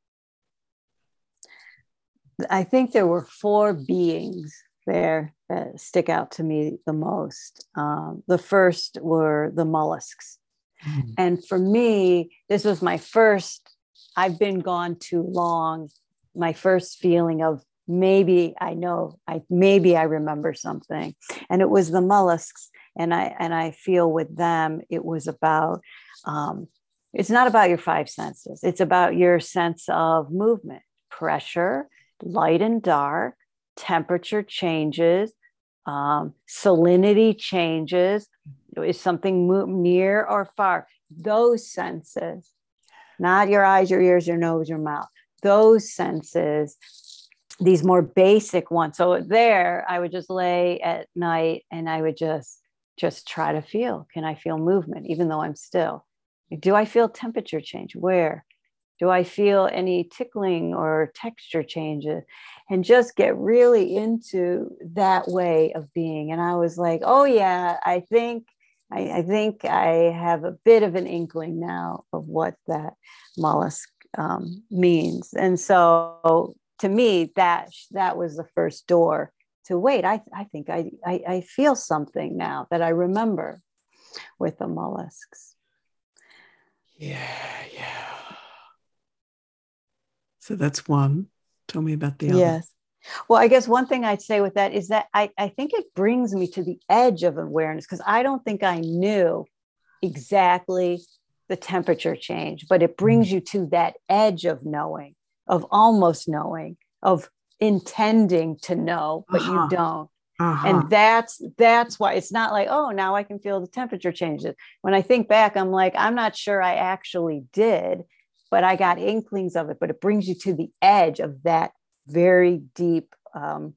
I think there were four beings there that stick out to me the most. Um, the first were the mollusks. Mm. And for me, this was my first, I've been gone too long, my first feeling of maybe I know, I maybe I remember something. And it was the mollusks. And I and I feel with them, it was about um, it's not about your five senses, it's about your sense of movement, pressure, light and dark, temperature changes, um, salinity changes. Is something near or far? Those senses, not your eyes, your ears, your nose, your mouth. Those senses, these more basic ones. So there, I would just lay at night and I would just just try to feel. Can I feel movement, even though I'm still? Do I feel temperature change? Where? Do I feel any tickling or texture changes? And just get really into that way of being. And I was like, oh yeah, I think I, I think I have a bit of an inkling now of what that mollusk um, means. And so to me, that that was the first door to wait. I, I think I, I, I feel something now that I remember with the mollusks. Yeah, yeah. So that's one. Tell me about the other. Yes. Well, I guess one thing I'd say with that is that I, I think it brings me to the edge of awareness because I don't think I knew exactly the temperature change, but it brings mm. you to that edge of knowing, of almost knowing, of intending to know, but uh-huh. you don't. Uh-huh. And that's that's why it's not like, oh, now I can feel the temperature changes. When I think back, I'm like, I'm not sure I actually did, but I got inklings of it. But it brings you to the edge of that very deep um,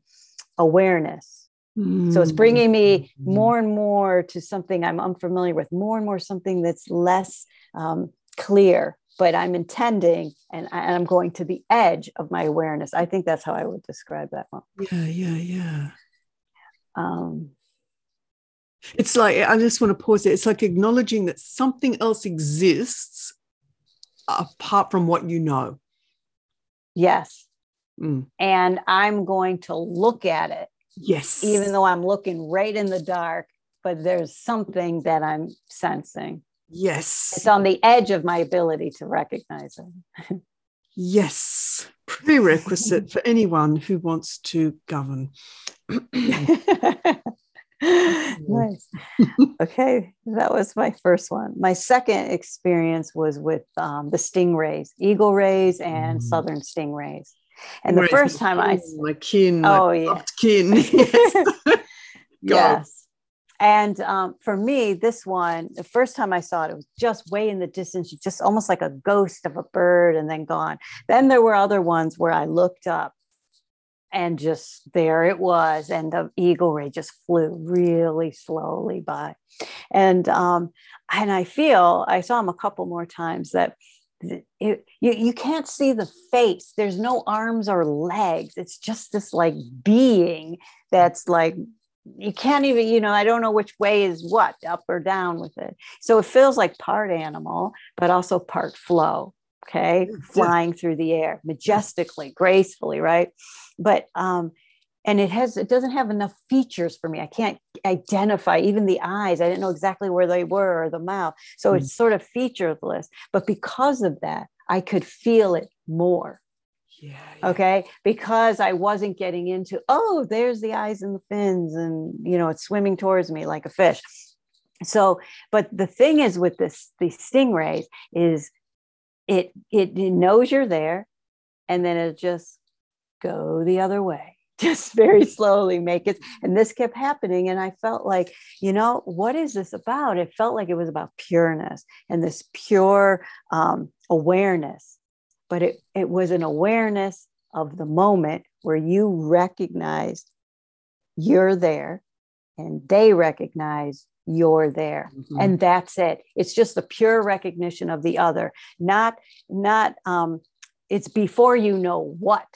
awareness. Mm-hmm. So it's bringing me mm-hmm. more and more to something I'm unfamiliar with, more and more something that's less um, clear, but I'm intending and, and I'm going to the edge of my awareness. I think that's how I would describe that one. Yeah, yeah, yeah. Um, it's like I just want to pause there. It's like acknowledging that something else exists apart from what you know. Yes. Mm. And I'm going to look at it. Yes. Even though I'm looking right in the dark, but there's something that I'm sensing. Yes. It's on the edge of my ability to recognize it. yes. Prerequisite for anyone who wants to govern. nice. okay, that was my first one. My second experience was with um, the stingrays, eagle rays, and mm. southern stingrays. And the first time kin, I, my kin, oh my yeah, kin, yes, yes. And um, for me, this one, the first time I saw it, it was just way in the distance, just almost like a ghost of a bird, and then gone. Then there were other ones where I looked up and just there it was and the eagle ray just flew really slowly by. And um and i feel i saw him a couple more times that it, you, you can't see the face. There's no arms or legs. It's just this like being that's like you can't even you know i don't know which way is what up or down with it. So it feels like part animal but also part flow okay flying through the air majestically gracefully right? But um and it has it doesn't have enough features for me. I can't identify even the eyes i didn't know exactly where they were or the mouth. So mm. it's sort of featureless but because of that i could feel it more. Yeah, yeah, okay? Because i wasn't getting into oh there's the eyes and the fins and you know it's swimming towards me like a fish. So but the thing is with this these stingrays is it it knows you're there and then it just go the other way just very slowly make it. And this kept happening and i felt like you know what is this about? It felt like it was about pureness and this pure um, awareness. But it, it was an awareness of the moment where you recognize you're there and they recognize you're there mm-hmm. and that's it it's just the pure recognition of the other not not um it's before you know what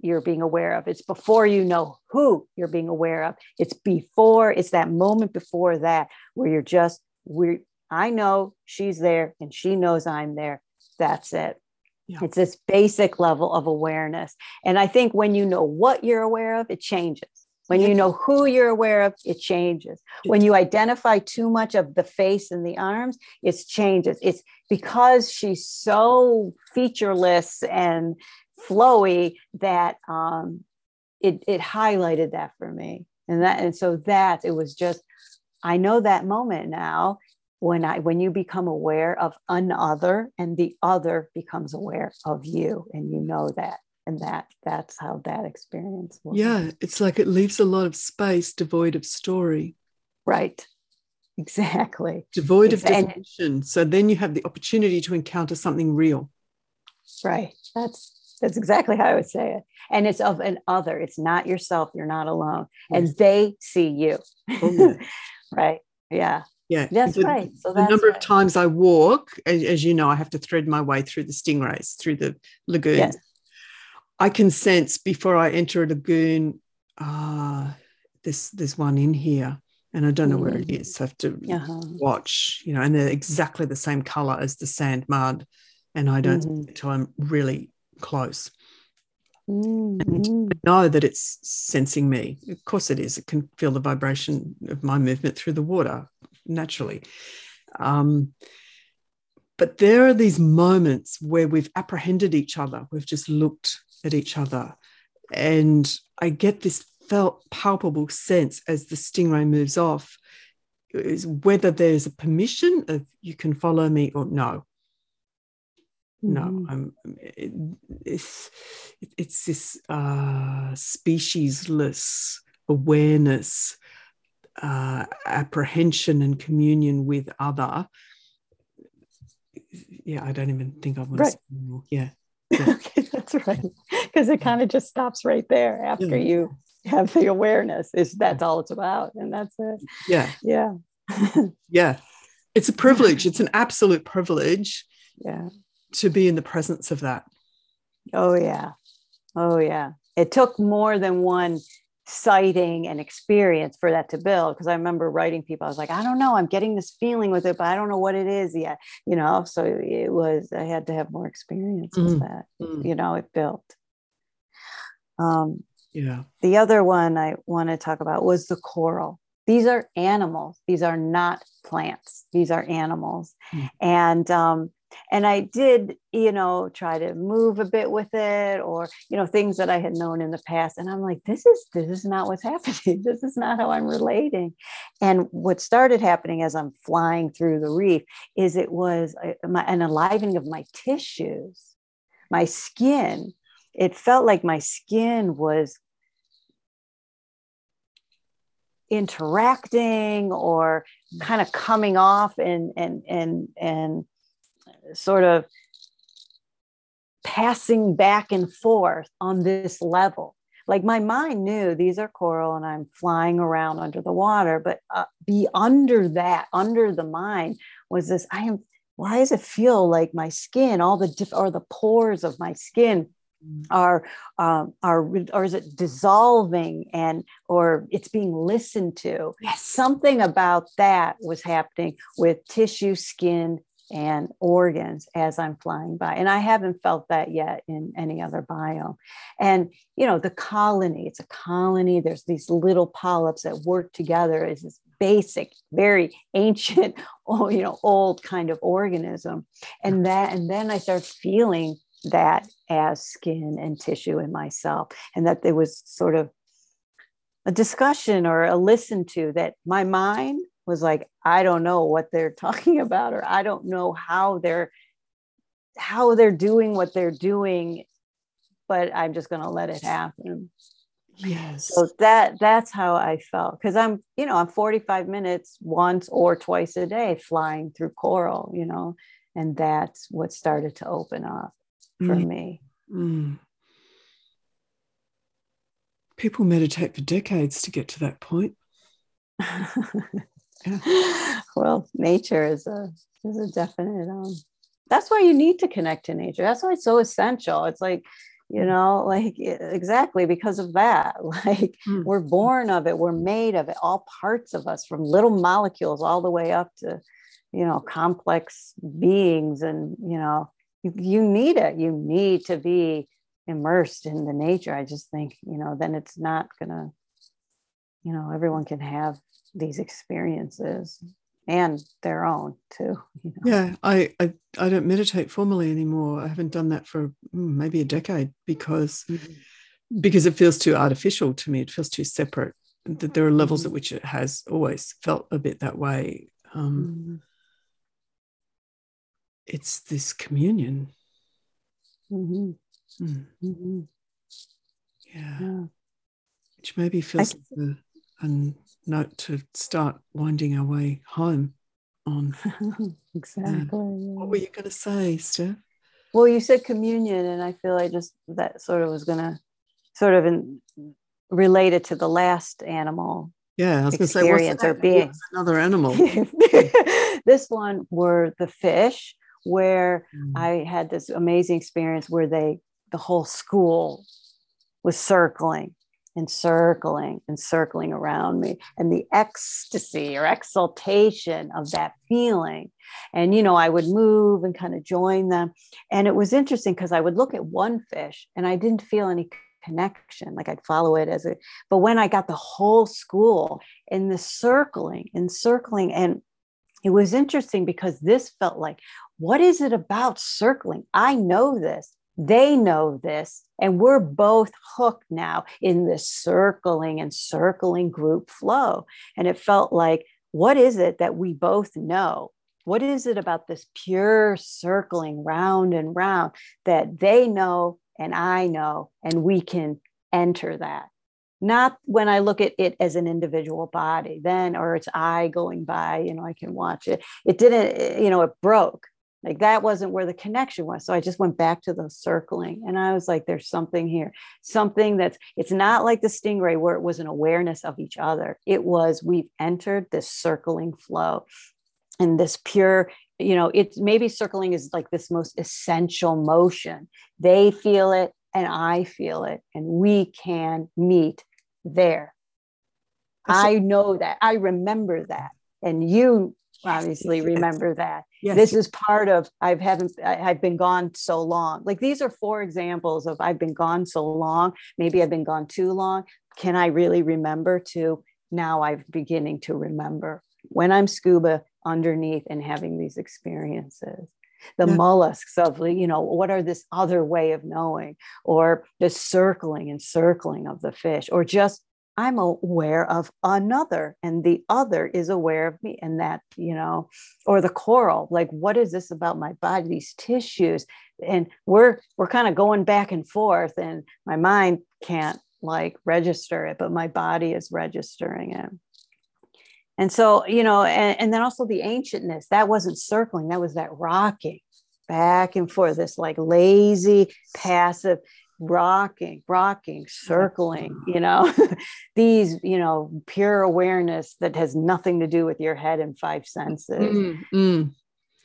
you're being aware of it's before you know who you're being aware of it's before it's that moment before that where you're just we i know she's there and she knows i'm there that's it yeah. It's this basic level of awareness. And I think when you know what you're aware of, it changes. When you know who you're aware of, it changes. When you identify too much of the face and the arms, it changes. It's because she's so featureless and flowy that um, it, it highlighted that for me. And that and so that it was just, I know that moment now when I when you become aware of another and the other becomes aware of you and you know that and that that's how that experience was yeah it's like it leaves a lot of space devoid of story. Right. Exactly. Devoid of definition. So then you have the opportunity to encounter something real. Right. That's that's exactly how i would say it. And it's of an other. It's not yourself. You're not alone. And they see you. Oh, yeah. right. Yeah. Yeah. That's the, right. So the number right. of times i walk as, as, you know i have to thread my way through the stingrays through the lagoons yes. I can sense before I enter a lagoon, ah, this there's one in here, and I don't know mm. where it mm. So I have to uh-huh. watch, you know, and they're exactly the same color as the sand mud, and I don't mm-hmm. until I'm really close. Mm-hmm. know that it's sensing me. Of course, it is. It can feel the vibration of my movement through the water naturally. Um, but there are these moments where we've apprehended each other. We've just looked at each other. And I get this felt palpable sense as the stingray moves off is whether there's a permission of you can follow me or no. No, mm-hmm. I'm, it's, it's this uh, speciesless awareness, uh, apprehension, and communion with other. Yeah, I don't even think I want right. to say anymore. Yeah. okay, that's right. Because it kind of just stops right there after yeah. you have the awareness. Is that's all it's about, and that's it. Yeah, yeah, yeah. It's a privilege. It's an absolute privilege. Yeah, to be in the presence of that. Oh yeah, oh yeah. It took more than one sighting and experience for that to build because i remember writing people i was like i don't know i'm getting this feeling with it but i don't know what it is yet you know so it was i had to have more experience with mm. that mm. you know it built um yeah the other one i want to talk about was the coral these are animals these are not plants these are animals mm. and um and i did you know try to move a bit with it or you know things that i had known in the past. And i'm like this is this is not what's happening. This is not how i'm relating. And what started happening as i'm flying through the reef is it was a, my, an alivening of my tissues my skin. It felt like my skin was interacting or mm. kind of coming off and and and and sort of passing back and forth on this level. Like my mind knew these are coral and I'm flying around under the water, but uh, be under that, under the mind was this I am, why does it feel like my skin, all the diff- or the pores of my skin mm. are um, are or is it dissolving and or it's being listened to yes. something about that was happening with tissue skin and organs as I'm flying by. And I haven't felt that yet in any other bio. And, you know, the colony, it's a colony. There's these little polyps that work together as this basic, very ancient, oh, you know, old kind of organism. And that, and then I start feeling that as skin and tissue in myself. And that there was sort of a discussion or a listen to that my mind was like i don't know what they're talking about or i don't know how they're how they're doing what they're doing but i'm just going to let it happen yes so that that's how i felt because i'm you know i'm 45 minutes once or twice a day flying through coral you know and that's what started to open up for mm. me mm. people meditate for decades to get to that point well, nature is a is a definite. Um, that's why you need to connect to nature. That's why it's so essential. It's like you mm. know like exactly because of that like mm. we're born of it we're made of it all parts of us from little molecules all the way up to you know complex beings and you know you, you need it you need to be immersed in the nature i just think you know then it's not gonna you know everyone can have these experiences and their own too you know? yeah I, I i don't meditate formally anymore i haven't done that for hmm, maybe a decade because mm-hmm. because it feels too artificial to me it feels too separate that there are levels mm-hmm. at which it has always felt a bit that way um, mm-hmm. it's this communion mm-hmm. mm. Mm-hmm. yeah. yeah. which maybe feels I, like a, a note to start winding our way home on. exactly. what were you going to say, Steph? Well, you said communion, and I feel I just that sort of was going to sort of in, related to the last animal. Yeah, I was going to say, what's or being another animal. this one were the fish, where mm. I had this amazing experience where they the whole school was circling and circling and circling around me and the ecstasy or exaltation of that feeling. And you know i would move and kind of join them. And it was interesting because i would look at one fish and i didn't feel any connection like i'd follow it as a but when i got the whole school in the circling and circling and it was interesting because this felt like what is it about circling? I know this they know this, and we're both hooked now in this circling and circling group flow. And it felt like, what is it that we both know? What is it about this pure circling round and round that they know and I know, and we can enter that? Not when I look at it as an individual body, then, or it's I going by, you know, I can watch it. It didn't, you know, it broke like that wasn't where the connection was. So I just went back to the circling and I was like, there's something here, something that's, it's not like the stingray where it was an awareness of each other. It was, we've entered this circling flow and this pure, you know, it's maybe circling is like this most essential motion. They feel it and I feel it, and we can meet there. I know that. I remember that. And you obviously remember that. Yes. This is part of I've haven't I've been gone so long. Like these are four examples of I've been gone so long. Maybe I've been gone too long. Can I really remember to now I'm beginning to remember when I'm scuba underneath and having these experiences the yeah. mollusks of you know what are this other way of knowing or the circling and circling of the fish or just I'm aware of another, and the other is aware of me, and that, you know, or the coral, like, what is this about my body, these tissues? And we're we're kind of going back and forth, and my mind can't like register it, but my body is registering it. And so, you know, and, and then also the ancientness, that wasn't circling, that was that rocking back and forth, this like lazy, passive rocking rocking circling you know? These you know pure awareness that has nothing to do with your head and five senses. Mm, mm.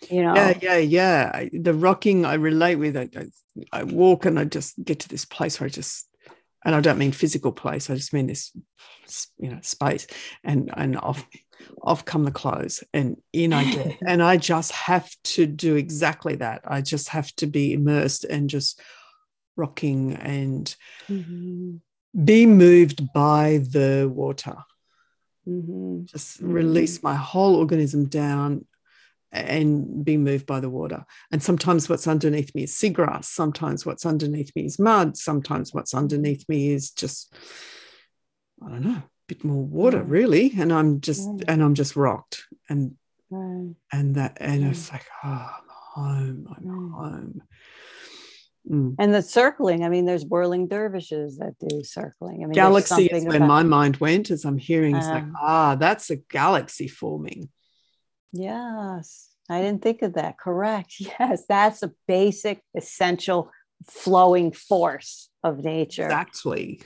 you know? Yeah yeah yeah. The rocking i relate with I, I, I walk and i just get to this place where i just and i don't mean physical place i just mean this you know space. And and off off come the clothes and in i get. And i just have to do exactly that. I just have to be immersed and just rocking and mm-hmm. be moved by the water. Mm-hmm. Just release mm-hmm. my whole organism down and be moved by the water. And sometimes what's underneath me is seagrass. Sometimes what's underneath me is mud. Sometimes what's underneath me is just, I don't know, a bit more water, really. And I'm just, right. and I'm just rocked. And, right. and that, and it's like, oh, I'm home. I'm home. Mm. And the circling, I mean, there's whirling dervishes that do circling. I mean, galaxy is where about, my mind went as I'm hearing. It's like, ah, that's a galaxy forming. Yes, I didn't think of that. Correct. Yes, that's a basic, essential, flowing force of nature. Exactly.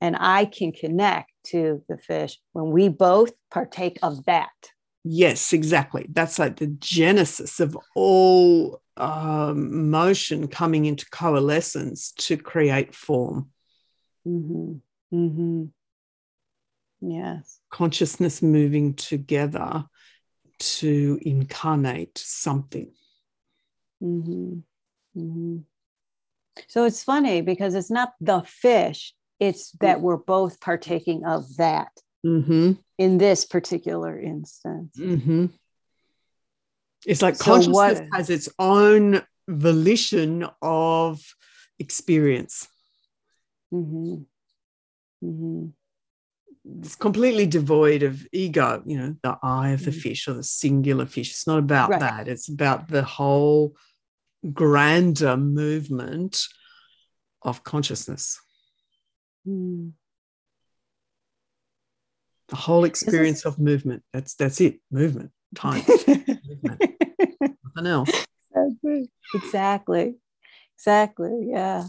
And I can connect to the fish when we both partake of that. Yes, exactly. That's like the genesis of all um, motion coming into coalescence to create form. Mm-hmm. Mm-hmm. Yes. Consciousness moving together to incarnate something. Mm-hmm. mm-hmm. So it's funny because it's not the fish, it's that we're both partaking of that mm-hmm. in this particular instance. It's like so consciousness what, has its own volition of experience. Mm-hmm. Mm-hmm. It's completely devoid of ego, you know, the eye of the mm-hmm. fish or the singular fish. It's not about right. that. It's about the whole grander movement of consciousness. Mm. The whole experience of movement. That's that's it. Movement, time. Nothing else. Exactly. Exactly. Yeah.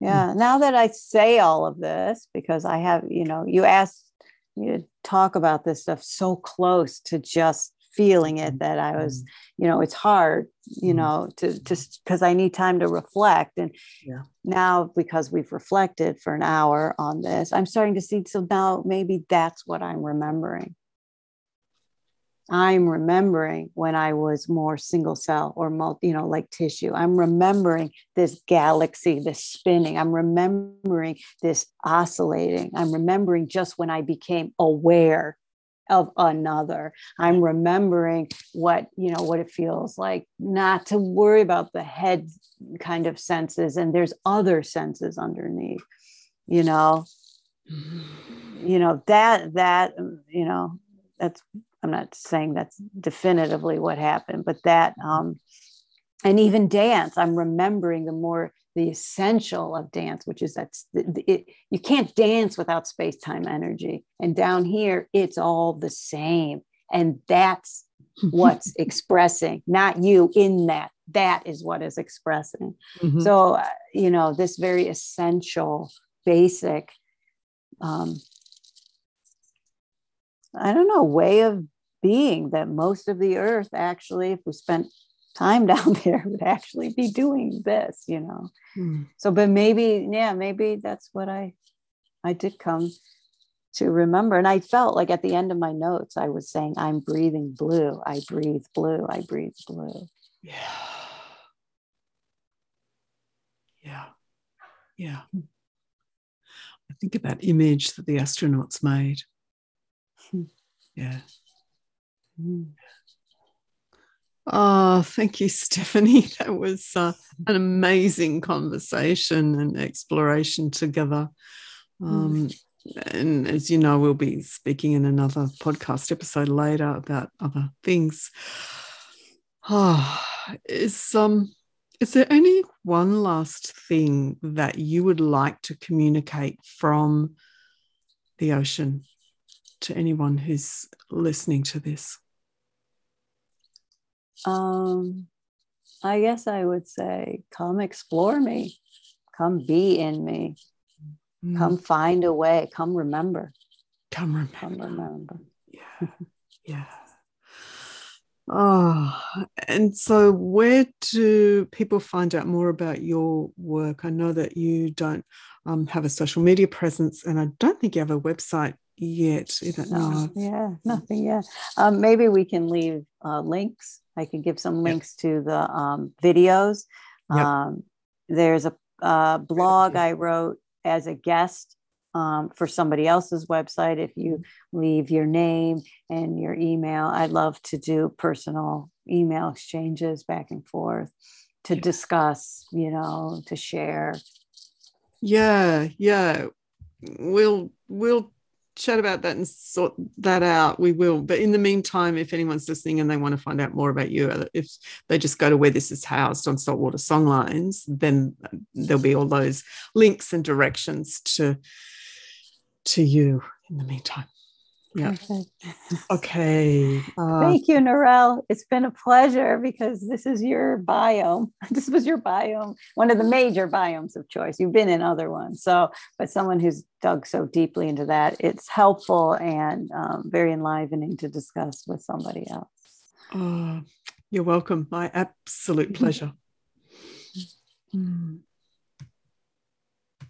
Yeah. Hmm. Now that I say all of this, because I have, you know, you asked me to talk about this stuff so close to just feeling it that I was, hmm. you know, it's hard, you hmm. know, to just because I need time to reflect. And yeah. now because we've reflected for an hour on this, I'm starting to see. So now maybe that's what I'm remembering. I'm remembering when I was more single cell or multi, you know, like tissue. I'm remembering this galaxy, this spinning. I'm remembering this oscillating. I'm remembering just when I became aware of another. I'm remembering what, you know, what it feels like not to worry about the head kind of senses. And there's other senses underneath, you know, mm-hmm. you know, that, that, you know, that's I'm not saying that's definitively what happened, but that, um, and even dance, I'm remembering the more the essential of dance, which is that it, you can't dance without space time energy. And down here, it's all the same. And that's what's expressing, not you in that. That is what is expressing. Mm-hmm. So, uh, you know, this very essential, basic um, I don't know, way of being that most of the earth actually, if we spent time down there, would actually be doing this, you know. Hmm. So, but maybe, yeah, maybe that's what I I did come to remember. And I felt like at the end of my notes, I was saying, I'm breathing blue. I breathe blue. I breathe blue. Yeah. Yeah. Yeah. I think of that image that the astronauts made. Yeah. Mm. Oh, thank you, Stephanie. That was uh, an amazing conversation and exploration together. Um, and as you know, we'll be speaking in another podcast episode later about other things. Oh, is um is there any one last thing that you would like to communicate from the ocean to anyone who's listening to this? Um, I guess I would say, come explore me, come be in me, mm. come find a way, come remember. Come remember. Come remember. Yeah. yeah. Oh, and so where do people find out more about your work? I know that you don't um, have a social media presence, and I don't think you have a website yet. No, yeah, nothing yet. Um, maybe we can leave uh, links. I can give some links yep. to the um, videos. Yep. Um, there's a, a blog I wrote as a guest um, for somebody else's website. If you leave your name and your email, I'd love to do personal email exchanges back and forth to discuss, you know, to share. Yeah, yeah. We'll we'll chat about that and sort that out, we will. But in the meantime, if anyone's listening and they want to find out more about you, uh, if they just go to where this is housed on Saltwater Songlines, then uh, there'll be all those links and directions to to you in the meantime. Yeah. Perfect. Okay. Uh, Thank you, Narelle. It's been a pleasure because this is your biome. This was your biome, one of the major biomes of choice. You've been in other ones. So, but someone who's dug so deeply into that, it's helpful and um, very enlivening to discuss with somebody else. Oh, you're welcome. My absolute pleasure. mm.